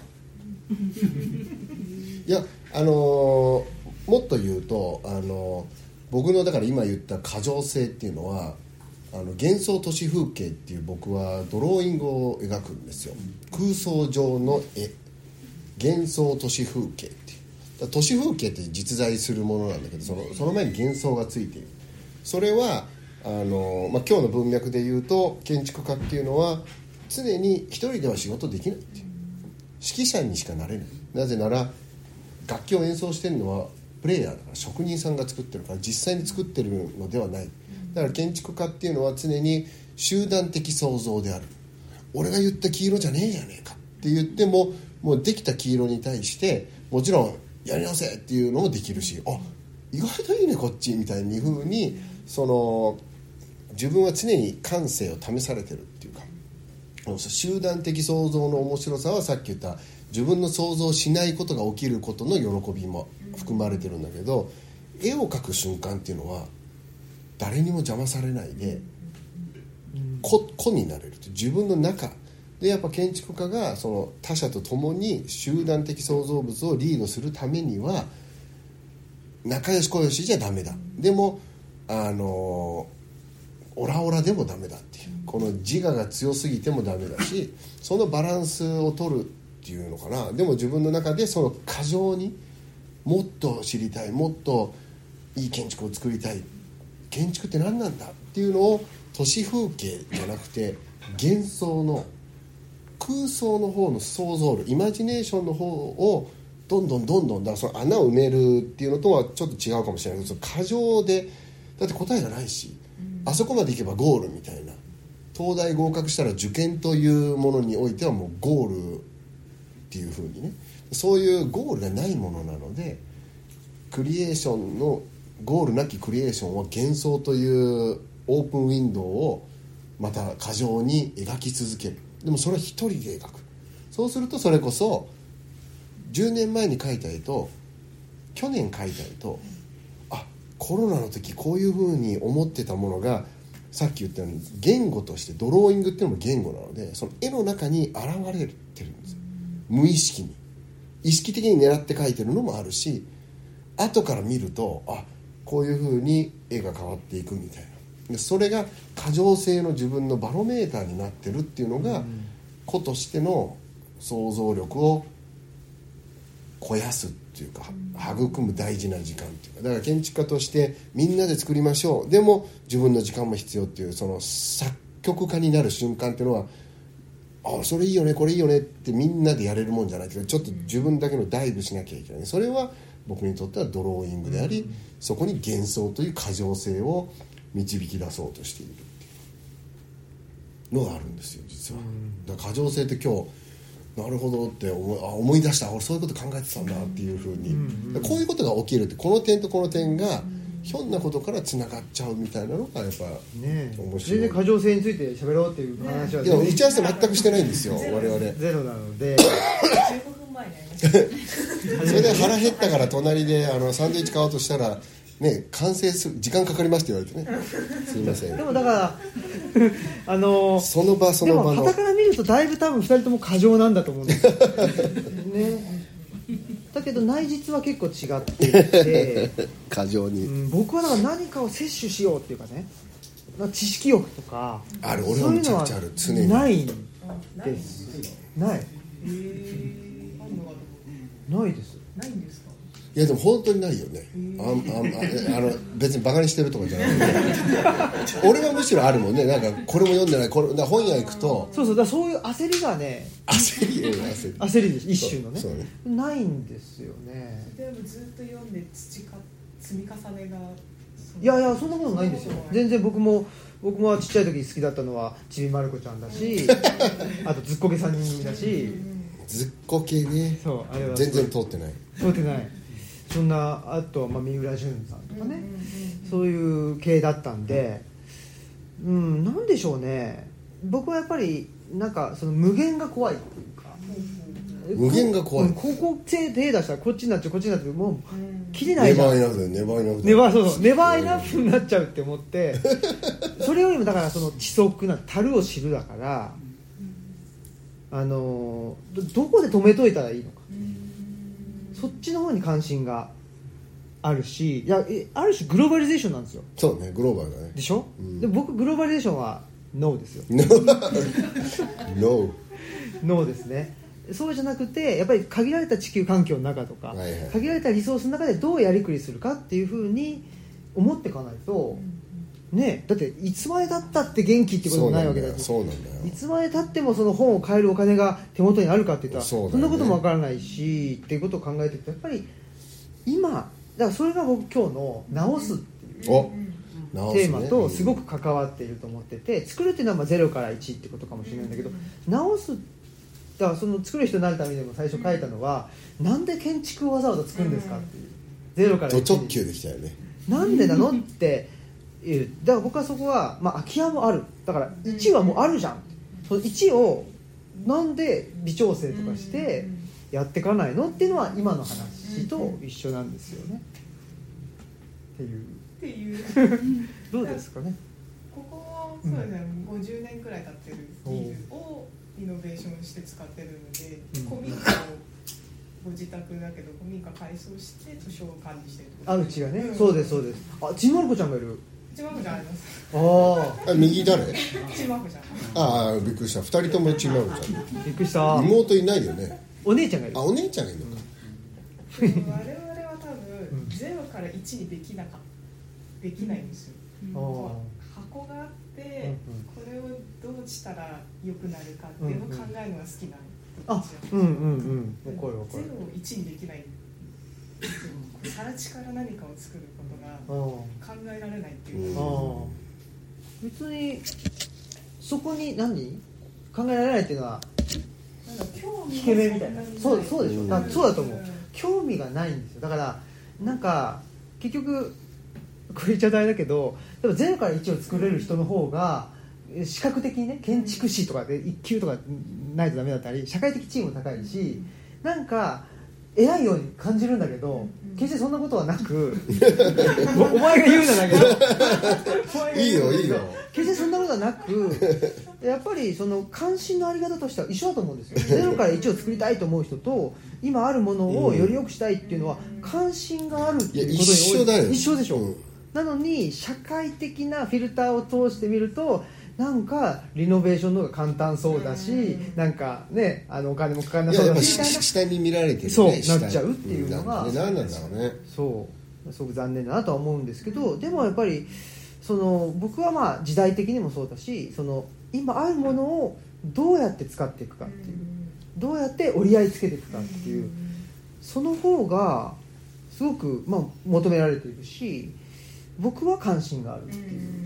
*laughs* いやあのーもっと言うと、あのー僕のだから今言った過剰性っていうのはあの幻想都市風景っていう僕はドローイングを描くんですよ。空想上の絵。幻想都市風景っていう。都市風景って実在するものなんだけどそのその前に幻想がついている。それはあの、まあ、今日の文脈で言うと建築家っていうのは常に一人では仕事できないっていう。指揮者にしかなれない。なぜなら楽器を演奏してるのはプレイヤーだから職人さんが作ってるから実際に作ってるのではない。だから建築家っていうのは常に集団的創造である。俺が言った黄色じゃねえじゃねえか。って言ってももうできた黄色に対してもちろんやり直せっていうのもできるしあ意外といいねこっち。みたいに風にその自分は常に感性を試されてるっていうか集団的創造の面白さはさっき言った自分の想像しないことが起きることの喜びも含まれてるんだけど絵を描く瞬間っていうのは誰にも邪魔されないで個個になれると自分の中。でやっぱ建築家がその他者と共に集団的創造物をリードするためには仲良し小良しじゃダメだ。でもあのオラオラでもダメだっていう。この自我が強すぎてもダメだしそのバランスを取るっていうのかな。でも自分の中でその過剰にもっと知りたいもっといい建築を作りたい。建築って何なんだっていうのを都市風景じゃなくて幻想の空想の方の想像力イマジネーションの方をどんどんどんどんだからその穴を埋めるっていうのとはちょっと違うかもしれないけど過剰でだって答えがないし、あそこまで行けばゴールみたいな。東大合格したら受験というものにおいてはもうゴールっていうふうにね。そういうゴールがないものなのでクリエーションのゴールなきクリエーションは幻想というオープンウィンドウをまた過剰に描き続ける。でもそれは一人で描く。そうするとそれこそ10年前に描いた絵と去年描いた絵とコロナの時こういうふうに思ってたものがさっき言ったように言語としてドローイングっていうのも言語なのでその絵の中に現れてるんですよ。無意識に。意識的に狙って描いてるのもあるし後から見るとあこういうふうに絵が変わっていくみたいな。でそれが過剰性の自分のバロメーターになってるっていうのが、個としての想像力を肥やすっていうか育む大事な時間っていうかだから建築家としてみんなで作りましょう。でも自分の時間も必要っていうその作曲家になる瞬間っていうのはあそれいいよねこれいいよねってみんなでやれるもんじゃないけどちょっと自分だけのダイブしなきゃいけない。それは僕にとってはドローイングであり、そこに幻想という過剰性を導き出そうとしているっていうのがあるんですよ実は、だから過剰性って今日なるほどって思いあ思い出した俺そういうこと考えてたんだっていうふうに、こういうことが起きるってこの点とこの点がひょんなことからつながっちゃうみたいなのがやっぱね面白い。全然過剰性について喋ろうっていう話はいや打ち合わせ全くしてないんですよ我々。ゼロなので。15分前にやりましたそれで腹減ったから隣であのサンドイッチ買おうとしたらね完成する時間かかりますって言われてね。*laughs* すいません。でもだから *laughs* あのその場そでもの。場の傍から見るとだいぶ多分2人とも過剰なんだと思うんですよ。*laughs* ね。だけど内実は結構違っていて、過剰に、うん、僕はだから何かを摂取しようっていうかね。な知識欲とかある俺はめちゃくちゃある。常に。ないんでですすない。ないです。うないんですか？いやでも本当にないよね。あんあんああの別にバカにしてるとかじゃなくて *laughs* 俺はむしろあるもんね。なんかこれも読んでない。これ本屋行くと。そうそう。だそういう焦りがね焦りよ焦り。焦りです。一種のね。そうそうね。ないんですよね。でもずっと読んで培か積み重ねがいやいやそんなことないんですよ。全然僕も僕もちっちゃい時好きだったのはちびまる子ちゃんだし *laughs* あとずっこけ3人組だし。ずっこけね。そうあれは。全然通ってない。通ってないそんなあとはまあ三浦淳さんとかね、そういう系だったんで。うんなんでしょうね。僕はやっぱりなんかその無限が怖いっていうか。無限が怖い。うんここ手手出したらこっちになっちゃうこっちになっちゃうもううん。切れないじゃん。ネバーイナフだよネバーイナフだネよバーそうそうネバーイナフになっちゃうって思って。*laughs* それよりもだからその知足な樽を知るだからあのどどこで止めといたらいいのかそっちの方に関心があるしいやえある種グローバリゼーションなんですよ。そうねグローバルだね。でしょ、うん。で僕グローバリゼーションはノーですよ。*laughs* No *laughs* ノーですね。そうじゃなくてやっぱり限られた地球環境の中とか、はいはい。限られたリソースの中でどうやりくりするかっていうふうに思っていかないと、ねだっていつまでたったって元気ってこともないわけだしそうなんだよいつまでたってもその本を買えるお金が手元にあるかって言ったらそんなこともわからないしっていうことを考えていくとやっぱり今だからそれが僕今日の「直す」っていうテーマとすごく関わっていると思ってて作るっていうのはまあ0から1ってことかもしれないんだけど直すだからその作る人になるためにも最初書いたのはなんで建築をわざわざ作るんですかっていう。0から1ド直に球できたよね。なんでなのっていう。だから僕はそこは、まあ、空き家もある。だから1はもうあるじゃん。その1をなんで微調整とかしてやっていかないのっていうのは今の話と一緒なんですよね。っていう。っていう。*laughs* どうですかね？ここはそうですね、50年くらい経ってるビルをリノベーションして使ってるので、うん。古民家をご自宅だけど古民家改装して図書を管理してるあうちがね、ん。そうですそうです。あちんまる子ちゃんがいるちまこちゃんあります。ああ右誰？ちまこちゃんああびっくりした。二人とも違うじゃん。あびっくりした。妹いないよね。お姉ちゃんがいる。あお姉ちゃんがいるのか。でも我々は多分ゼロから1にできなかできないんですよ、箱があって、これをどうした。ら良くなるかっていうのを考えるのが好きなんあですよ、うん。うんうんわかるわかるゼロを1にできない更地から何かを作ることがあ考えられないっていうか、別にそこに何？考えられないっていうのは引け目みたいな。そうそうでしょ。うん。だそうだと思う。うん。興味がないんですよ。だからなんか結局これ言っちゃ大だけどでも0から1を作れる人の方がえ視覚的にね建築士とかで1級とかないとダメだったり社会的地位も高いしなんか偉いように感じるんだけど決してそんなことはなくおお前が言うなだけど。お前が言うなだけど。*laughs* いいよいいよ決してそんなことはなくやっぱりその関心のあり方としては一緒だと思うんですよ。*laughs* ゼロから1を作りたいと思う人と今あるものをより良くしたいっていうのは関心があるっていうことに一緒だよ。一緒でしょ、うん。なのに社会的なフィルターを通してみるとなんかリノベーションの方が簡単そうだし、なんかねあのお金もかかんないそうだし下に見られてるねそうなっちゃうっていうのが。んなんで何なんだろうね。そう。すごく残念だなとは思うんですけどでもやっぱりその僕はまあ時代的にもそうだしその今あるものをどうやって使っていくかっていう。どうやって折り合いつけていくかっていう。その方がすごく、まあ、求められているし僕は関心があるっていう、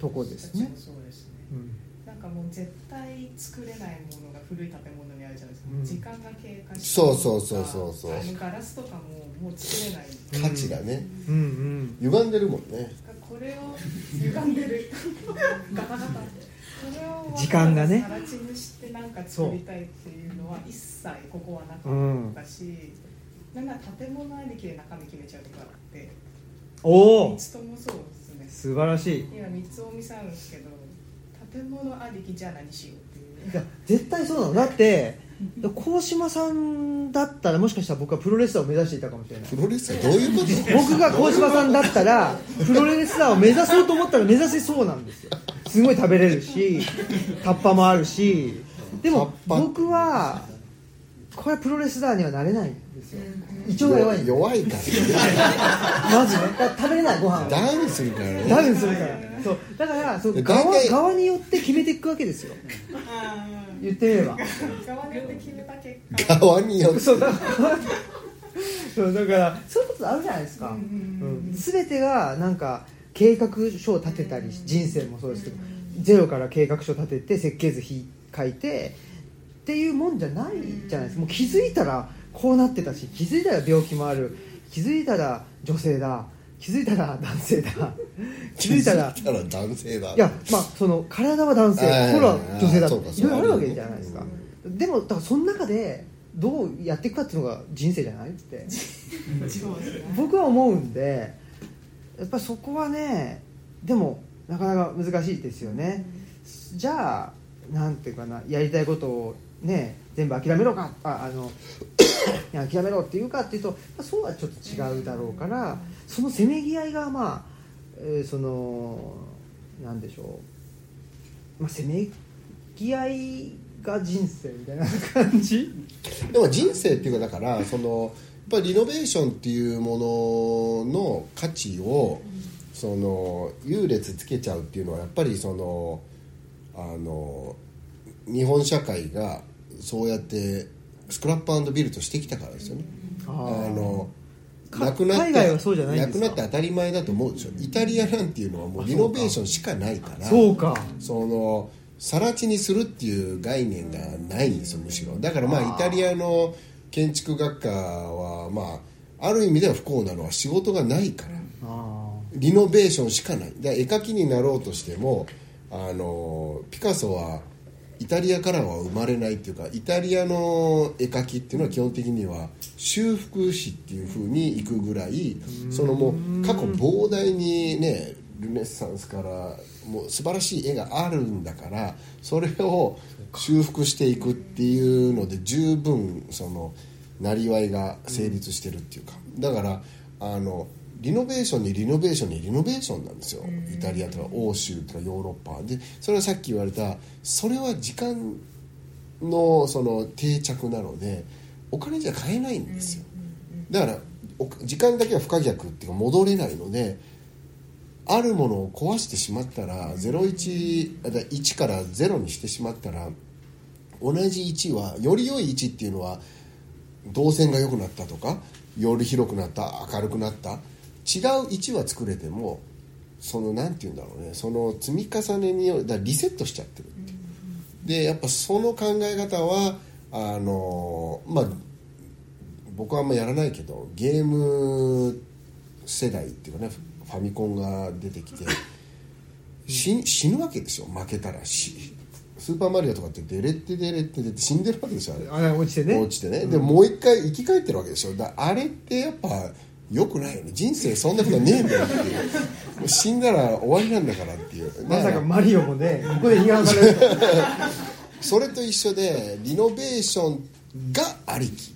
とこですね。そうですね。うん。なんかもう絶対作れないものが古い建物にあるじゃないですか、うん。時間が経過してそうそうそうそうそう。あのガラスとかももう作れない。価値がねうん。うん歪んでるもんね。これを歪んでる。ガタガタ。これを時間がね。さら地にしてなんか作りたいっていうのは一切ここはなかったし、なんなら建物ありきで中身決めちゃうとかあって。おお3つともそう。ですね素晴らしい。今3つお店あるんですけど建物ありきじゃあ何しようっていう。いや絶対そうなの。だってで鴻島さんだったらもしかしたら僕はプロレスラーを目指していたかもしれない。プロレスラーどういうこと？僕が鴻島さんだったらプロレスラーを目指そうと思ったら目指せそうなんですよ。すごい食べれるしタッパもあるし。でも僕はこれはプロレスラーにはなれないんですよ。胃腸が弱い弱いから。まずね食べれないご飯を。ダウンするからね。ダウンするから。そう。だからそうで側側によって決めていくわけですよ。言ってみれば。側によって決めた結果。側によって。そう。だそうだからそういうことあるじゃないですか、うん、全てがなんか計画書を立てたり人生もそうですけどゼロから計画書を立てて設計図ひ書いてっていうもんじゃないじゃないですか。もう気づいたらこうなってたし気づいたら病気もある。気づいたら女性だ。気づいたら男性だ。*laughs* 気づいたら気づいたら男性だ。いやまあその体は男性心は女性だ。いろいろあるわけじゃないですか。でもだからその中でどうやっていくかっていうのが人生じゃない？って。*laughs* 僕は思うんでやっぱりそこはねでもなかなか難しいですよね。じゃあなんていうかなやりたいことをね全部諦めろかああの *coughs* 諦めろっていうかっていうとまあそうはちょっと違うだろうからそのせめぎ合いがまあ、えーそのなんでしょう、まあ、せめぎ合いが人生みたいな感じ？でも人生っていうかだからそのやっぱりリノベーションっていうものの価値をその優劣つけちゃうっていうのはやっぱりそのあの日本社会がそうやってスクラップビルドしてきたからですよね。あのかなくなって海外はそうじゃないんですか？なくなって当たり前だと思うでしょ。イタリアなんていうのはもうリノベーションしかないからそうか。その更地にするっていう概念がないんですよむしろ。だからまあイタリアの建築学科はまあある意味では不幸なのは仕事がないから。あリノベーションしかない。だ絵描きになろうとしてもあのピカソはイタリアからは生まれないっていうかイタリアの絵描きっていうのは基本的には修復師っていう風にいくぐらいそのもう過去膨大にねルネッサンスからもう素晴らしい絵があるんだからそれを修復していくっていうので十分そのなりわいが成立してるっていうか。だからあのリノベーションにリノベーションにリノベーションなんですよ。イタリアとか欧州とかヨーロッパ。でそれはさっき言われたそれは時間のその定着なのでお金じゃ買えないんですよ。だからお時間だけは不可逆っていうか戻れないのであるものを壊してしまったら01あだ1から0にしてしまったら同じ1はより良い1っていうのは動線が良くなったとかより広くなった明るくなった違う1は作れてもそのなんて言うんだろうね。その積み重ねによるだリセットしちゃってるっていう。でやっぱその考え方はあのまあ僕はあんまやらないけどゲーム世代っていうかねファミコンが出てきて死死ぬわけですよ。負けたらしスーパーマリオとかってデレってデレって出て死んでるわけですよ。あれあれ落ちてね。落ちてね、でもう一回生き返ってるわけでしょだあれってやっぱよくないよね。人生そんなことねえんだよっていう。もう死んだら終わりなんだからっていう。まさからマリオもねここで批判される。それと一緒でリノベーションがありき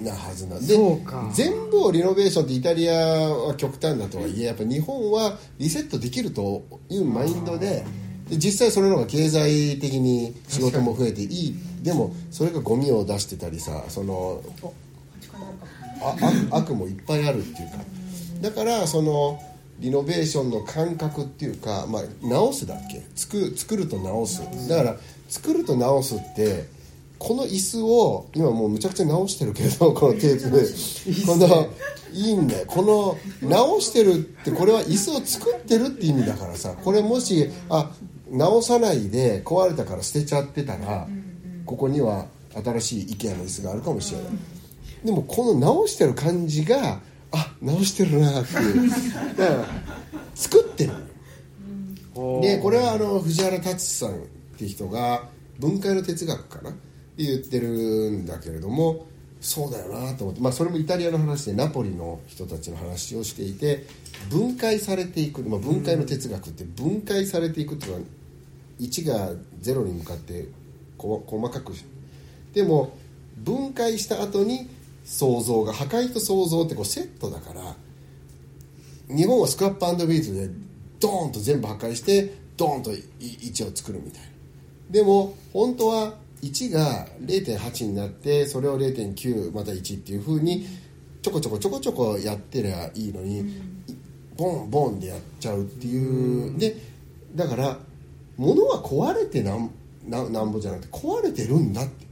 なはずなんでそうか。全部をリノベーションってイタリアは極端だとはいえやっぱ日本はリセットできるというマインドでで実際それの方が経済的に仕事も増えていい。でもそれがゴミを出してたりさその悪もいっぱいあるっていうか。だからそのリノベーションの感覚っていうか、まあ、直すだっけ？作作ると直す。だから作ると直すってこの椅子を今もうむちゃくちゃ直してるけど *laughs* このテープで。このいいんだよ。この直してるってこれは椅子を作ってるって意味だからさ。これもしあ直さないで壊れたから捨てちゃってたらここには新しい IKEA の椅子があるかもしれないでもこの直してる感じがあ直してるなっていう。だから作ってる。でこれはあの藤原達さんっていう人が分解の哲学かなって言ってるんだけれどもそうだよなと思って、まあ、それもイタリアの話でナポリの人たちの話をしていて分解されていく、まあ、分解の哲学って分解されていくっていうのは1が0に向かってこ細かくでも分解した後に創造が破壊と創造ってこうセットだから日本はスクラップビートでドーンと全部破壊してドーンと1を作るみたいな。でも本当は1が0.8になってそれを0.9また1っていうふうにちょこちょこちょこちょこやってりゃいいのに、ボンボンでやっちゃうっていう、でだから物は壊れてなんななんぼじゃなくて壊れてるんだって。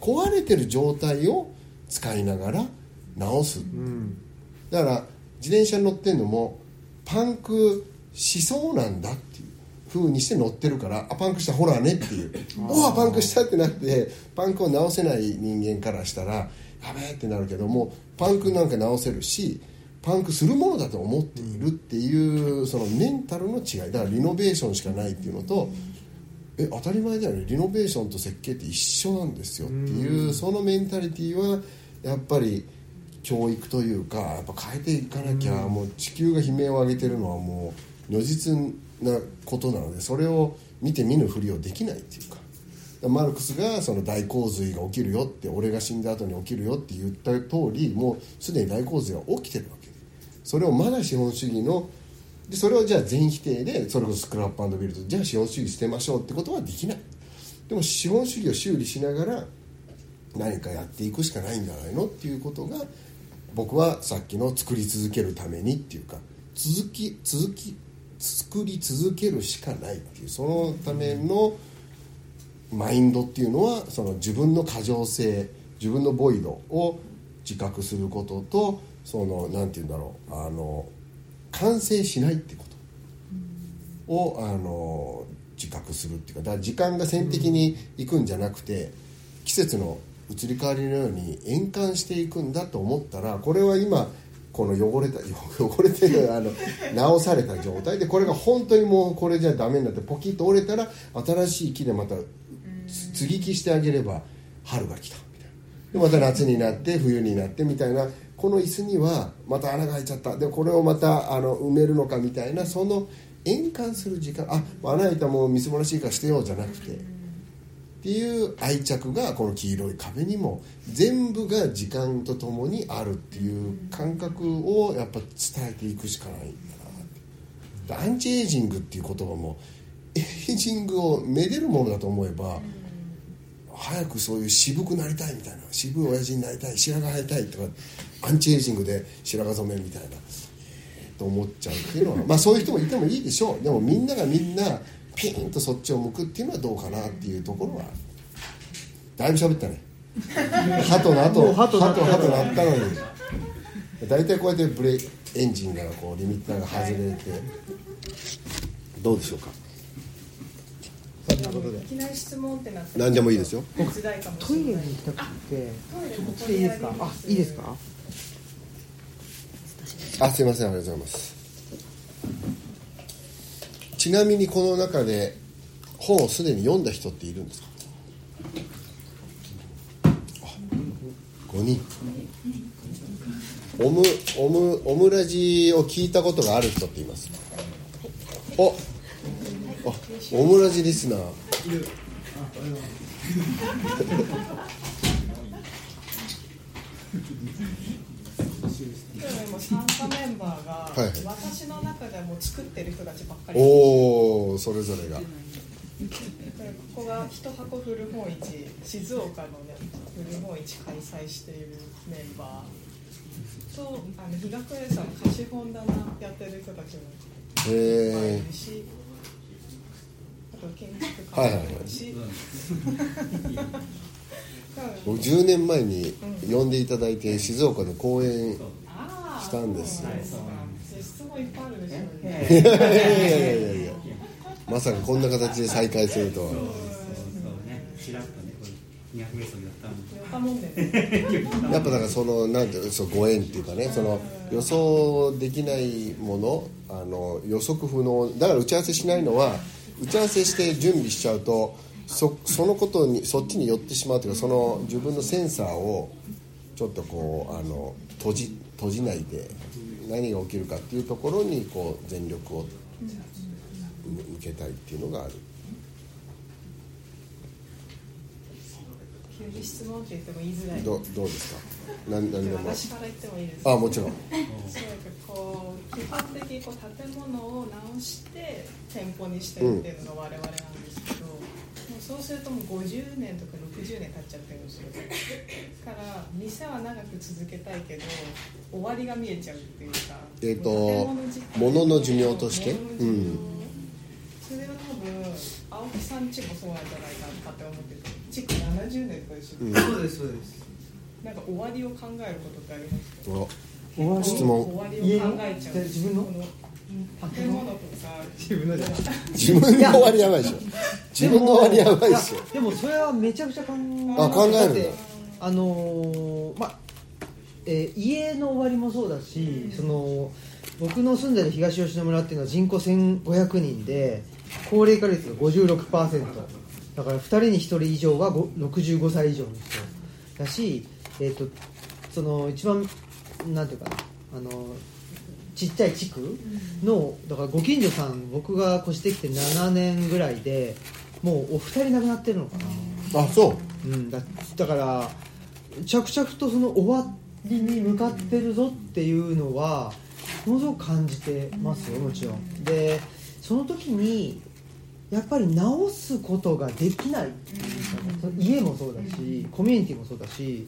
壊れてる状態を使いながら直す、だから自転車に乗ってんのもパンクしそうなんだっていう風にして乗ってるからあパンクしたほらねっていう。おおパンクしたってなってパンクを直せない人間からしたらやべえってなるけどもパンクなんか直せるしパンクするものだと思っているっていうそのメンタルの違い。だからリノベーションしかないっていうのとえ当たり前だよね。リノベーションと設計って一緒なんですよっていうそのメンタリティーはやっぱり教育というかやっぱ変えていかなきゃもう地球が悲鳴を上げてるのはもう如実なことなのでそれを見て見ぬふりをできないっていうか。マルクスがその大洪水が起きるよって俺が死んだ後に起きるよって言った通りもうすでに大洪水は起きてるわけで。それをまだ資本主義のでそれをじゃあ全否定でそれこそスクラップビルドじゃあ資本主義捨てましょうってことはできない。でも資本主義を修理しながら何かやっていくしかないんじゃないのっていうことが僕はさっきの作り続けるためにっていうか続き続き作り続けるしかないっていうそのためのマインドっていうのはその自分の過剰性自分のボイドを自覚することとそのなんて言うんだろうあの完成しないってこと。をあの自覚するっていうかだから時間が線的にいくんじゃなくて季節の移り変わりのように円環していくんだと思ったらこれは今この汚れた *laughs* 汚れてるあの直された状態でこれが本当にもうこれじゃダメになってポキッと折れたら新しい木でまた接ぎ木してあげれば春が来たみたいな。でまた夏になって冬になってみたいな。この椅子にはまた穴が開いちゃった。でこれをまたあの埋めるのかみたいなその円環する時間。あ穴開いたもうみすぼらしいから捨てようじゃなくて。っていう愛着がこの黄色い壁にも全部が時間とともにあるっていう感覚をやっぱ伝えていくしかないんだなって。アンチエイジングっていう言葉も *laughs* エイジングをめでるものだと思えば早くそういう渋くなりたいみたいな渋い親父になりたい白髪生えたいとかアンチエイジングで白髪染めみたいなと思っちゃうっていうのはまあそういう人もいてもいいでしょう。でもみんながみんなピーンとそっちを向くっていうのはどうかなっていうところはだいぶ喋ったね。*laughs* 鳩の後鳩鳴った鳩鳩鳴ったのに。大体こうやってブレエンジンがこうリミッターが外れて。どうでしょうか？そんなことで。いきなり質問ってなって何でもいいですよ。手伝いかもしトイレに行きたくて。トイレこここっちでいいですか？あいいですか？あすいませんありがとうございますちなみにこの中で本をすでに読んだ人っているんですか？5人。オムオムオムラジを聞いたことがある人っていますおあオムラジリスナー今日も参加メンバーが、はいはい。私の中ではもう作ってる人たちばっかり。おおそれぞれが。でここが一箱古本市静岡のね古本市開催しているメンバーとあの日学園さんの貸本棚やってる人たちもいっぱいいえるし、あと建築家もいるし、僕10年前に呼んでいただいて静岡で講演したんですよいっぱいあるでしょういね。やいやいやいやいやまさかこんな形で再会するとはそうね、ちらっとね、これ200メートルやったんで。よかもんでね。やっぱだからそのなんていうそうご縁っていうかねその予想できないものあの予測不能だから打ち合わせしないのは打ち合わせして準備しちゃうとそそのことにそっちに寄ってしまうというかその自分のセンサーをちょっとこうあの閉じ閉じないで何が起きるかっていうところにこう全力を向けたいっていうのがある。急に質問って言っても言いづらい。どどうですか？何何でも。私から言ってもいいです。かあもちろん。そうこう基本的にこう建物を直して店舗にしてるっていうのが我々なんですけど、もうそうするともう50年とか60年経っちゃってるんですよ。だから店は長く続けたいけど終わりが見えちゃうっていうかえーと建物自体物の寿命として？物の寿命。それが多分青木さんちもそうなんじゃないかなって思ってて築70年とかでしょ、うん。そうですそうです。なんか終わりを考えることってありますか？あ。終わり？質問終わりを考えちゃう。自分の？こ建物とか自分のじゃない自分の終わりやばいでしょ。自分の終わりやばいでしょ。やでもそれはめちゃくちゃ考えあ考えるんだあのーまあえー家の終わりもそうだし、その僕の住んでる東吉野村っていうのは人口1500人で高齢化率が56%だから2人に1人以上はご65歳以上の人だし、えー、とその一番なんていうかなあのちっちゃい地区のだからご近所さん僕が越してきて7年ぐらいでもうお二人亡くなってるのかな、あそう。うん、だだから着々とその終わりに向かってるぞっていうのはものすごく感じてますよもちろん。でその時にやっぱり直すことができない。っていうか家もそうだしコミュニティもそうだし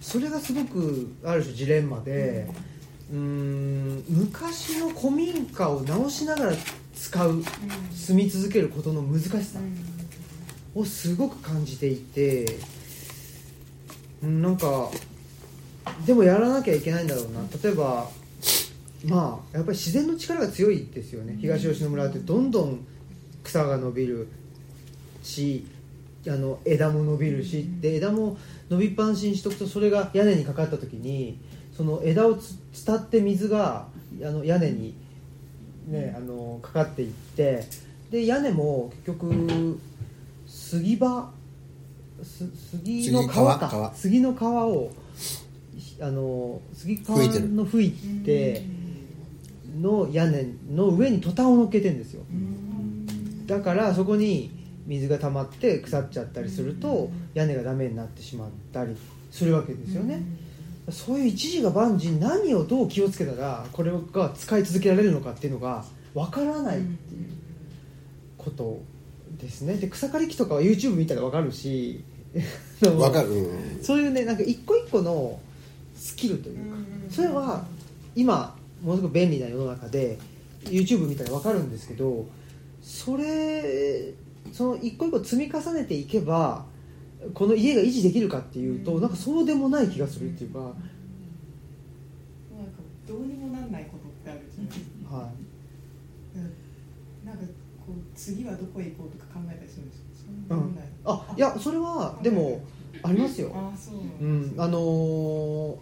それがすごくある種ジレンマでうーん昔の古民家を直しながら使う住み続けることの難しさ。をすごく感じていてうんなんかでもやらなきゃいけないんだろうな。例えばまあやっぱり自然の力が強いですよね。東吉野村ってどんどん草が伸びるしあの枝も伸びるし。で枝も伸びっぱなしにしとくとそれが屋根にかかった時にその枝をつ伝って水があの屋根に、ね、あのかかっていってで屋根も結局杉葉す杉の皮か。杉の皮をあの杉皮の吹いての屋根の上にトタンを乗っけてんですよ。だからそこに水が溜まって腐っちゃったりすると屋根がダメになってしまったりするわけですよね、そういう一時が万事何をどう気をつけたらこれが使い続けられるのかっていうのがわからないっていうことですね。で草刈り機とかは YouTube 見たらわかるしわかる、うん、そういうねなんか一個一個のスキルというかそれは今ものすごく便利な世の中で YouTube 見たら分かるんですけどそれその一個一個積み重ねていけばこの家が維持できるかっていうとなんかそうでもない気がするっていうか、なんかどうにもなんないことってあるじゃない。ですかはい、なんかこう次はどこへ行こうとか考えたりするんですか？そううん。あいやそれはでもありますよ。ああそううなんあの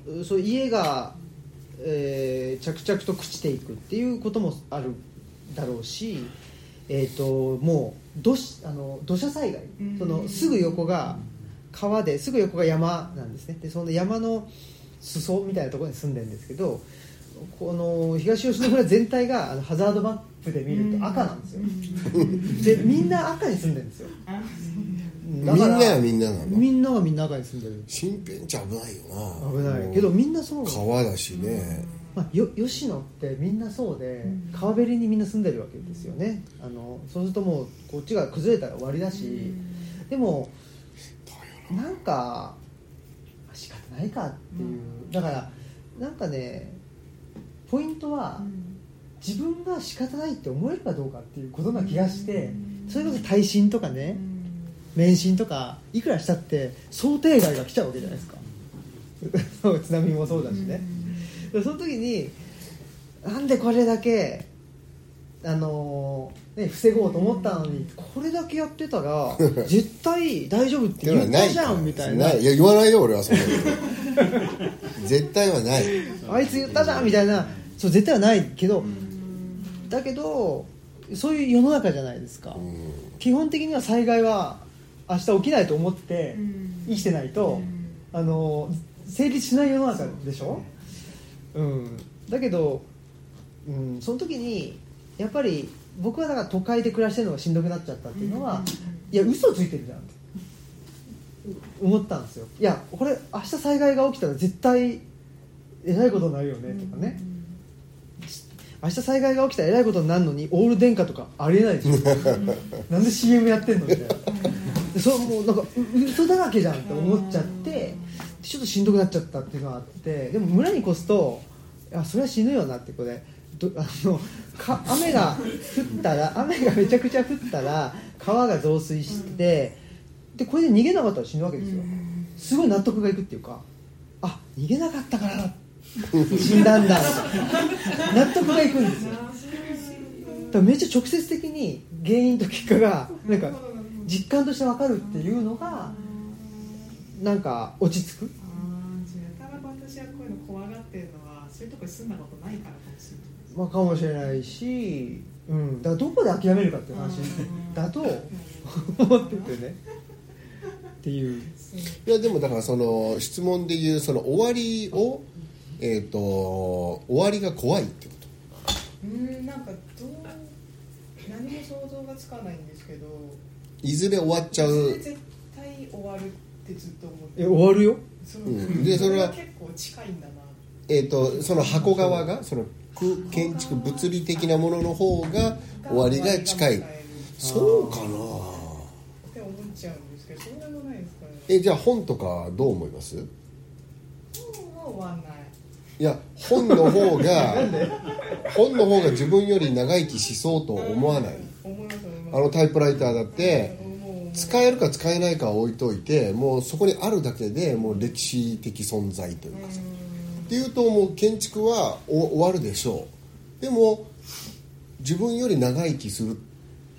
ーそう家が、えー着々と朽ちていくっていうこともあるだろうし、えー、ともう土しあの土砂災害。うん。そのすぐ横が川ですぐ横が山なんですね。でその山の裾みたいなところに住んでるんですけどこの東吉野村全体があのハザードマップで見ると赤なんですよ。でみんな赤に住んでるんですよ。あみんなはみんななの？みんながみんな赤に住んでる。身辺じゃ危ないよな。危ない。けどみんなそう川だしね、まあ、よ吉野ってみんなそうで川べりにみんな住んでるわけですよね。あのそうするともうこっちが崩れたら終わりだしでもなんか仕方ないかっていう。だからなんかねポイントは自分が仕方ないって思えるかどうかっていうことな気がしてそれこそ耐震とかね免震とかいくらしたって想定外が来ちゃうわけじゃないですか。*laughs* 津波もそうだしね、でその時になんでこれだけあのーね、防ごうと思ったのにこれだけやってたら *laughs* 絶対大丈夫って言ったじゃんみたいな。ない。いや言わないよ俺はそんなこと。*laughs* 絶対はない。あいつ言ったじゃんみたいな。そう絶対はないけどだけどそういう世の中じゃないですか、うん。基本的には災害は明日起きないと思って生きてないと、あの成立しない世の中でしょ、うん、だけど、うん、その時にやっぱり僕はだから都会で暮らしてるのがしんどくなっちゃったっていうのは、いや嘘ついてるじゃんって思ったんですよ。いやこれ明日災害が起きたら絶対えらいことになるよねとかね、明日災害が起きたらえらいことになるのにオール電化とかありえないでしょなんで CM やってんのみたいな。でそもうなんかう嘘だらけじゃんって思っちゃってちょっとしんどくなっちゃったっていうのがあってでも村に越すといやそれは死ぬよなってこれど *laughs* あのか雨が降ったら雨がめちゃくちゃ降ったら川が増水してでこれで逃げなかったら死ぬわけですよ。すごい納得がいくっていうかあ逃げなかったから死んだんだ。納得がいくんですよ。だからめっちゃ直接的に原因と結果がなんか実感として分かるっていうのがなんか落ち着く。ああたら私はこういうの怖がってるのはそういうとこに住んだことないからまあ、かもしれないし、うん、だからどこで諦めるかっていう話だと思っててね。っていう。いやでもだからその質問で言うその終わりをえっ、と終わりが怖いってこと。うーんなんかどう何も想像がつかないんですけど。いずれ終わっちゃう。絶対終わるってずっと思ってえ終わるよ？そう、うん。でそれは結構近いんだな。えー、とその箱側がその空建築物理的なものの方が終わりが近い。そうかな。って思っちゃうんですけどそうでもないですかね。えじゃあ本とかどう思います？もう終わんない。いや本の方が本の方が自分より長生きしそうと思わない？あのタイプライターだって使えるか使えないかは置いといてもうそこにあるだけでもう歴史的存在というかさっていうともう建築はお終わるでしょう。でも自分より長生きするっ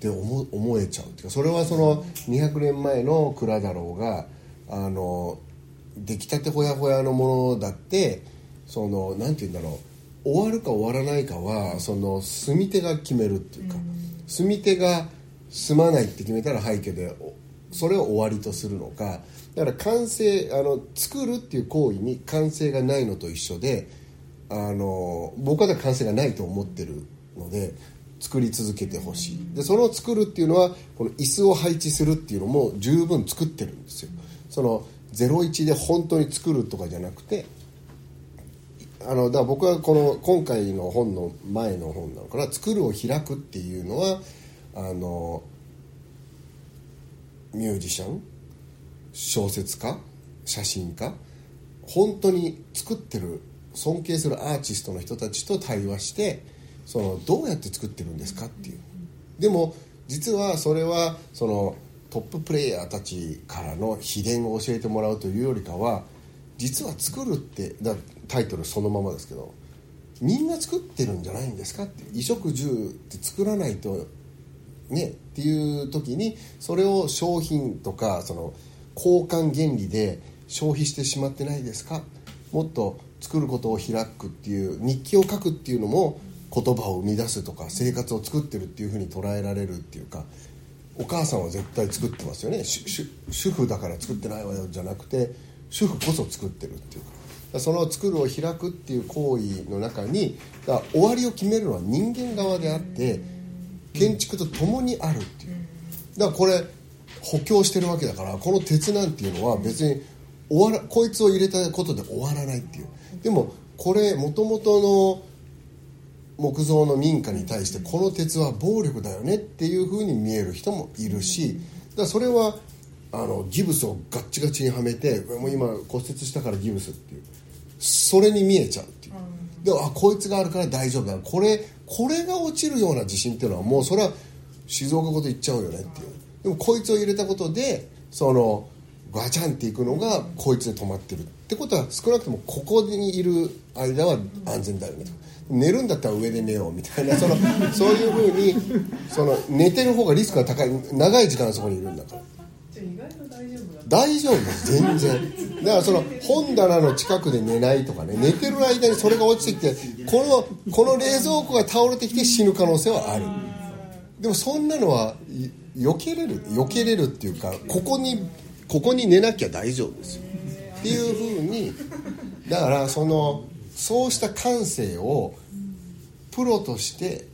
て思思えちゃうっていうかそれはその200年前の蔵だろうがあの出来たてほやほやのものだってそのなんて言うんだろう。終わるか終わらないかはその住み手が決めるっていうか住み手が住まないって決めたら廃墟でおそれを終わりとするのか。だから完成あの作るっていう行為に完成がないのと一緒であの僕は完成がないと思ってるので作り続けてほしい。でその作るっていうのはこの椅子を配置するっていうのも十分作ってるんですよ。その01で本当に作るとかじゃなくてあのだから僕はこの今回の本の前の本なのかな「作るを開く」っていうのはあのミュージシャン小説家写真家本当に作ってる尊敬するアーティストの人たちと対話してそのどうやって作ってるんですかっていう。でも実はそれはそのトッププレイヤーたちからの秘伝を教えてもらうというよりかは実は作るってだタイトルそのままですけどみんな作ってるんじゃないんですかって。衣食住って作らないとね。っていう時にそれを商品とかその交換原理で消費してしまってないですか？もっと作ることを開くっていう日記を書くっていうのも言葉を生み出すとか生活を作ってるっていうふうに捉えられるっていうかお母さんは絶対作ってますよね。主婦だから作ってないわよ。じゃなくて主婦こそ作ってるっていうか。その作るを開くっていう行為の中にだ終わりを決めるのは人間側であって建築と共にあるっていう。だからこれ補強してるわけだからこの鉄なんていうのは別に終わらこいつを入れたことで終わらないっていう。でもこれもともとの木造の民家に対してこの鉄は暴力だよねっていうふうに見える人もいるしだそれはあのギブスをガッチガチにはめてもう今骨折したからギブスっていう。それに見えちゃうっていう。であこいつがあるから大丈夫だ。これこれが落ちるような地震っていうのはもうそれは静岡ごと言っちゃうよねっていう。でもこいつを入れたことでそのガチャンっていくのがこいつで止まってるってことは少なくともここにいる間は安全だよねと。寝るんだったら上で寝ようみたいなそのそういうふうにその寝てる方がリスクが高い長い時間そこにいるんだから大丈夫全然。だからその本棚の近くで寝ないとかね寝てる間にそれが落ちてきてこのこの冷蔵庫が倒れてきて死ぬ可能性はある。でもそんなのはい避けれる避けれるっていうかここにここに寝なきゃ大丈夫ですよ。っていうふうにだからそのそうした感性をプロとして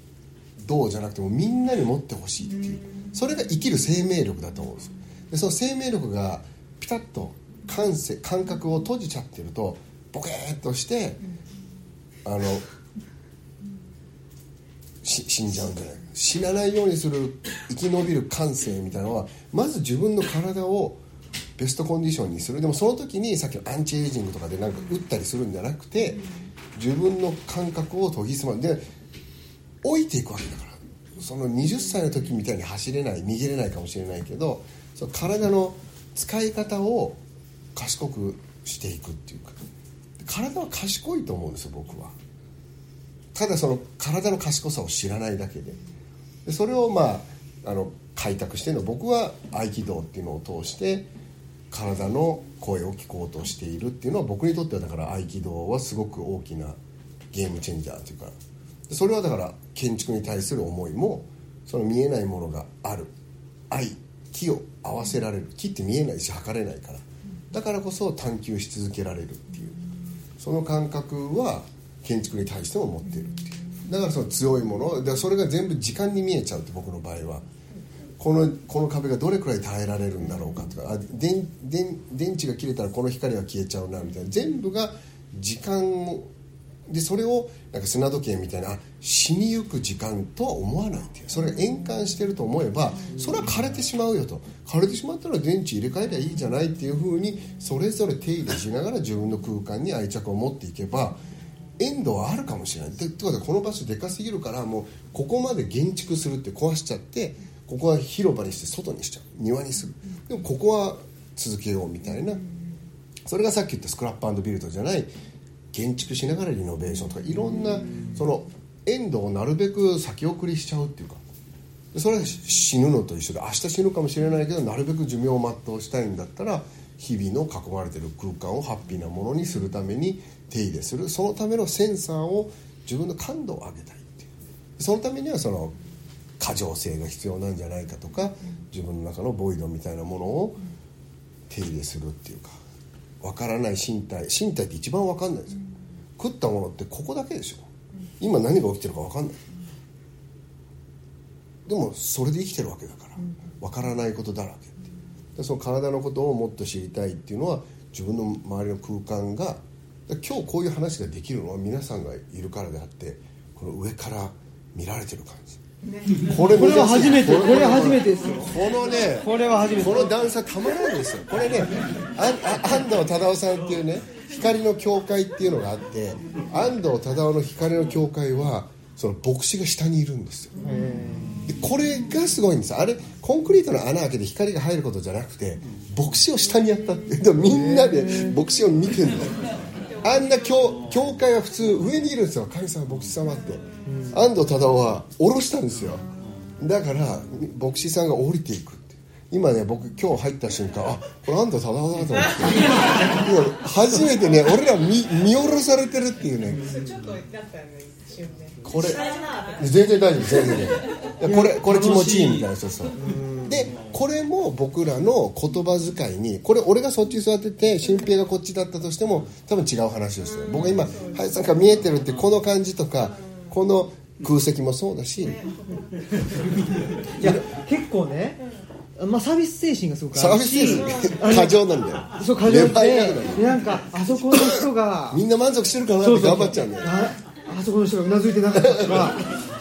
どうじゃなくてもみんなに持ってほしいっていう。それが生きる生命力だと思うんですでその生命力がピタッと感性感覚を閉じちゃってるとボケーっとしてあの死んじゃうんじゃない？か死なないようにする生き延びる感性みたいなのはまず自分の体をベストコンディションにする。でもその時にさっきのアンチエイジングとかでなんか打ったりするんじゃなくて自分の感覚を研ぎ澄まで置いていくわけだから。その20歳の時みたいに走れない逃げれないかもしれないけどその体の使い方を賢くしていくっていうか。体は賢いと思うんですよ僕は。ただその体の賢さを知らないだけで。でそれをまああの開拓してるの僕は合気道っていうのを通して体の声を聞こうとしているっていうのは僕にとってはだから合気道はすごく大きなゲームチェンジャーというか。それはだから建築に対する思いもその見えないものがある。愛木を合わせられる。木って見えないし測れないから。だからこそ探求し続けられるっていう。その感覚は建築に対しても持ってるっていう。だからその強いものだそれが全部時間に見えちゃうって僕の場合は。このこの壁がどれくらい耐えられるんだろうかとか。あ電電電池が切れたらこの光は消えちゃうなみたいな。全部が時間をでそれをなんか砂時計みたいな死にゆく時間とは思わないっていう。それが円環してると思えばそれは枯れてしまうよと。枯れてしまったら電池入れ替えりゃいいじゃないっていうふうにそれぞれ手入れしながら自分の空間に愛着を持っていけばエンドはあるかもしれない。ってことはこの場所でかすぎるからもうここまで減築するって壊しちゃってここは広場にして外にしちゃう。庭にする。でもここは続けようみたいな。それがさっき言ったスクラップビルドじゃない建築しながらリノベーションとかいろんなそのエンドをなるべく先送りしちゃうっていうか。それは死ぬのと一緒で明日死ぬかもしれないけどなるべく寿命を全うしたいんだったら日々の囲まれてる空間をハッピーなものにするために手入れする。そのためのセンサーを自分の感度を上げたいっていう。そのためにはその過剰性が必要なんじゃないかとか自分の中のボイドみたいなものを手入れするっていうか分からない身体身体って一番分かんないですよ。食ったものってここだけでしょ。今何が起きてるか分かんない。でもそれで生きてるわけだから。分からないことだらけってでその体のことをもっと知りたいっていうのは自分の周りの空間が今日こういう話ができるのは皆さんがいるからであってこの上から見られてる感じ。これこれは初めてこれは初めてですよ。このねこれは初めてこの段差たまらないですよ。これねああ安藤忠雄さんっていうね光の教会っていうのがあって安藤忠雄の光の教会はその牧師が下にいるんですよ。でこれがすごいんです。あれコンクリートの穴開けて光が入ることじゃなくて牧師を下にやったってでもみんなで牧師を見てるのあんな教教会は普通上にいるんですよ。神様牧師様って、安藤忠雄は下ろしたんですよ。だから牧師さんが降りていくって今ね僕今日入った瞬間あこれ安藤忠雄だと思って。*laughs* 今初めてね俺ら見見下ろされてるっていうね。これ全然大丈夫全然大丈夫。いやこれこれ気持ちいいみたいなそうそう。でこれも僕らの言葉遣いにこれ俺がそっち座ってて新平がこっちだったとしても多分違う話をする。僕が今「はいさんが見えてる」ってこの感じとかこの空席もそうだし。いや結構ね、まあ、サービス精神がすごくあサーるビス精し神過剰なんだよ。そう過剰でなんかあそこの人がみんな満足してるかなって頑張っちゃうんだよ。ああそこの人がうなずいてなかったとか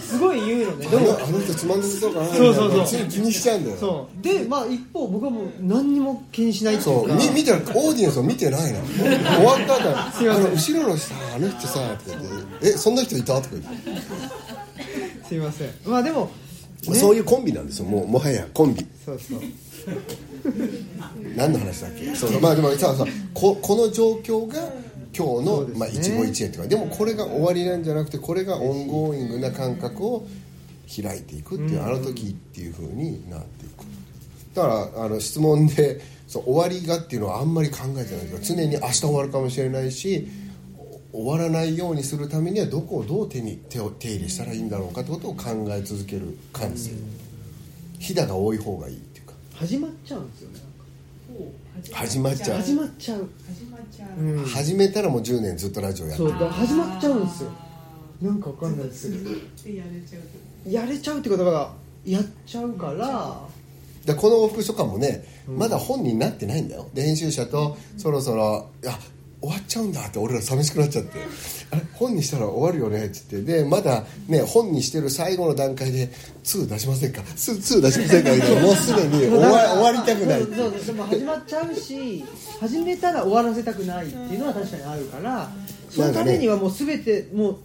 すごい言うのね。でもあの人つまんでそうかなそうそうそう。つい気にしちゃうんだよ。そう。でまあ一方僕はもう何にも気にしないっていそううかみ見てるオーディエンスを見てないの。終わった後すいません。あの後ろのさあの人さって言って「えそんな人いた?」とか言って、すいません。まあでも、ね、そういうコンビなんですよ。もうもはやコンビ。そうそう。何の話だっけ？そうまあでもささここの状況が今日の、ね。まあ、一期一会とかでもこれが終わりなんじゃなくてこれがオンゴーイングな感覚を開いていくっていう、あの時っていうふうになっていく。だからあの質問で *laughs* そう終わりがっていうのはあんまり考えてないけど常に明日終わるかもしれないし終わらないようにするためにはどこをどう手に手を手入れしたらいいんだろうかってことを考え続ける感性ひだが多い方がいいっていうか。始まっちゃうんですよね始まっちゃう。始まっちゃう、始まっちゃう、う。ん、始めたらもう10年ずっとラジオやってる。そうだから始まっちゃうんですよ。なんかわかんないですけど。でやれちゃうと。やれちゃうってことがやっちゃうから。だかでこの往復書簡もねまだ本になってないんだよ。で編集者とそろそろ「いや終わっちゃうんだ」って俺ら寂しくなっちゃって「あれ？本にしたら終わるよね」っつって。でまだね本にしてる最後の段階で「2出しませんか？2, 2出しませんか」みたいな。もうすでに *laughs* 終わ終わりたくない。そうそう。でも始まっちゃうし始めたら終わらせたくないっていうのは確かにあるからそのためにはもう全てもう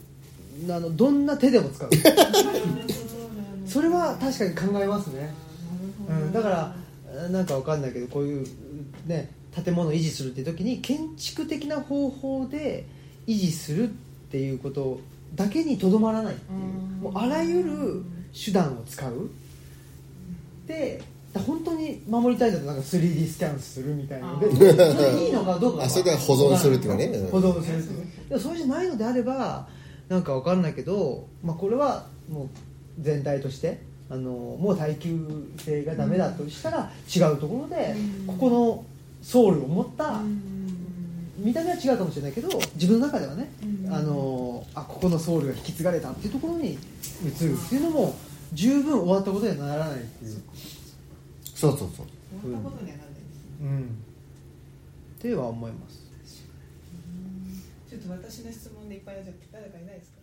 あのどんな手でも使う。*laughs* それは確かに考えますね、うん、だからなんかわかんないけどこういうね建物を維持するっていう時に建築的な方法で維持するっていうことだけにとどまらないっていう。もうあらゆる手段を使う。で本当に守りたいんだとなんか 3D スキャンするみたいなので。それいいのかどうかあそれで保存するっていうかね。うん。保存するっていうそれじゃないのであればなんかわかんないけど、まあ、これはもう全体としてあのもう耐久性がダメだとしたら違うところでここのソウルを持った見た目は違うかもしれないけど自分の中ではねあのあここのソウルが引き継がれたっていうところに移るっていうのも十分終わったことにはならないっていう、そうそうそう。終わったことにはならないですうん、っては思います。ちょっと私の質問でいっぱいあるじゃん。誰かいないですか？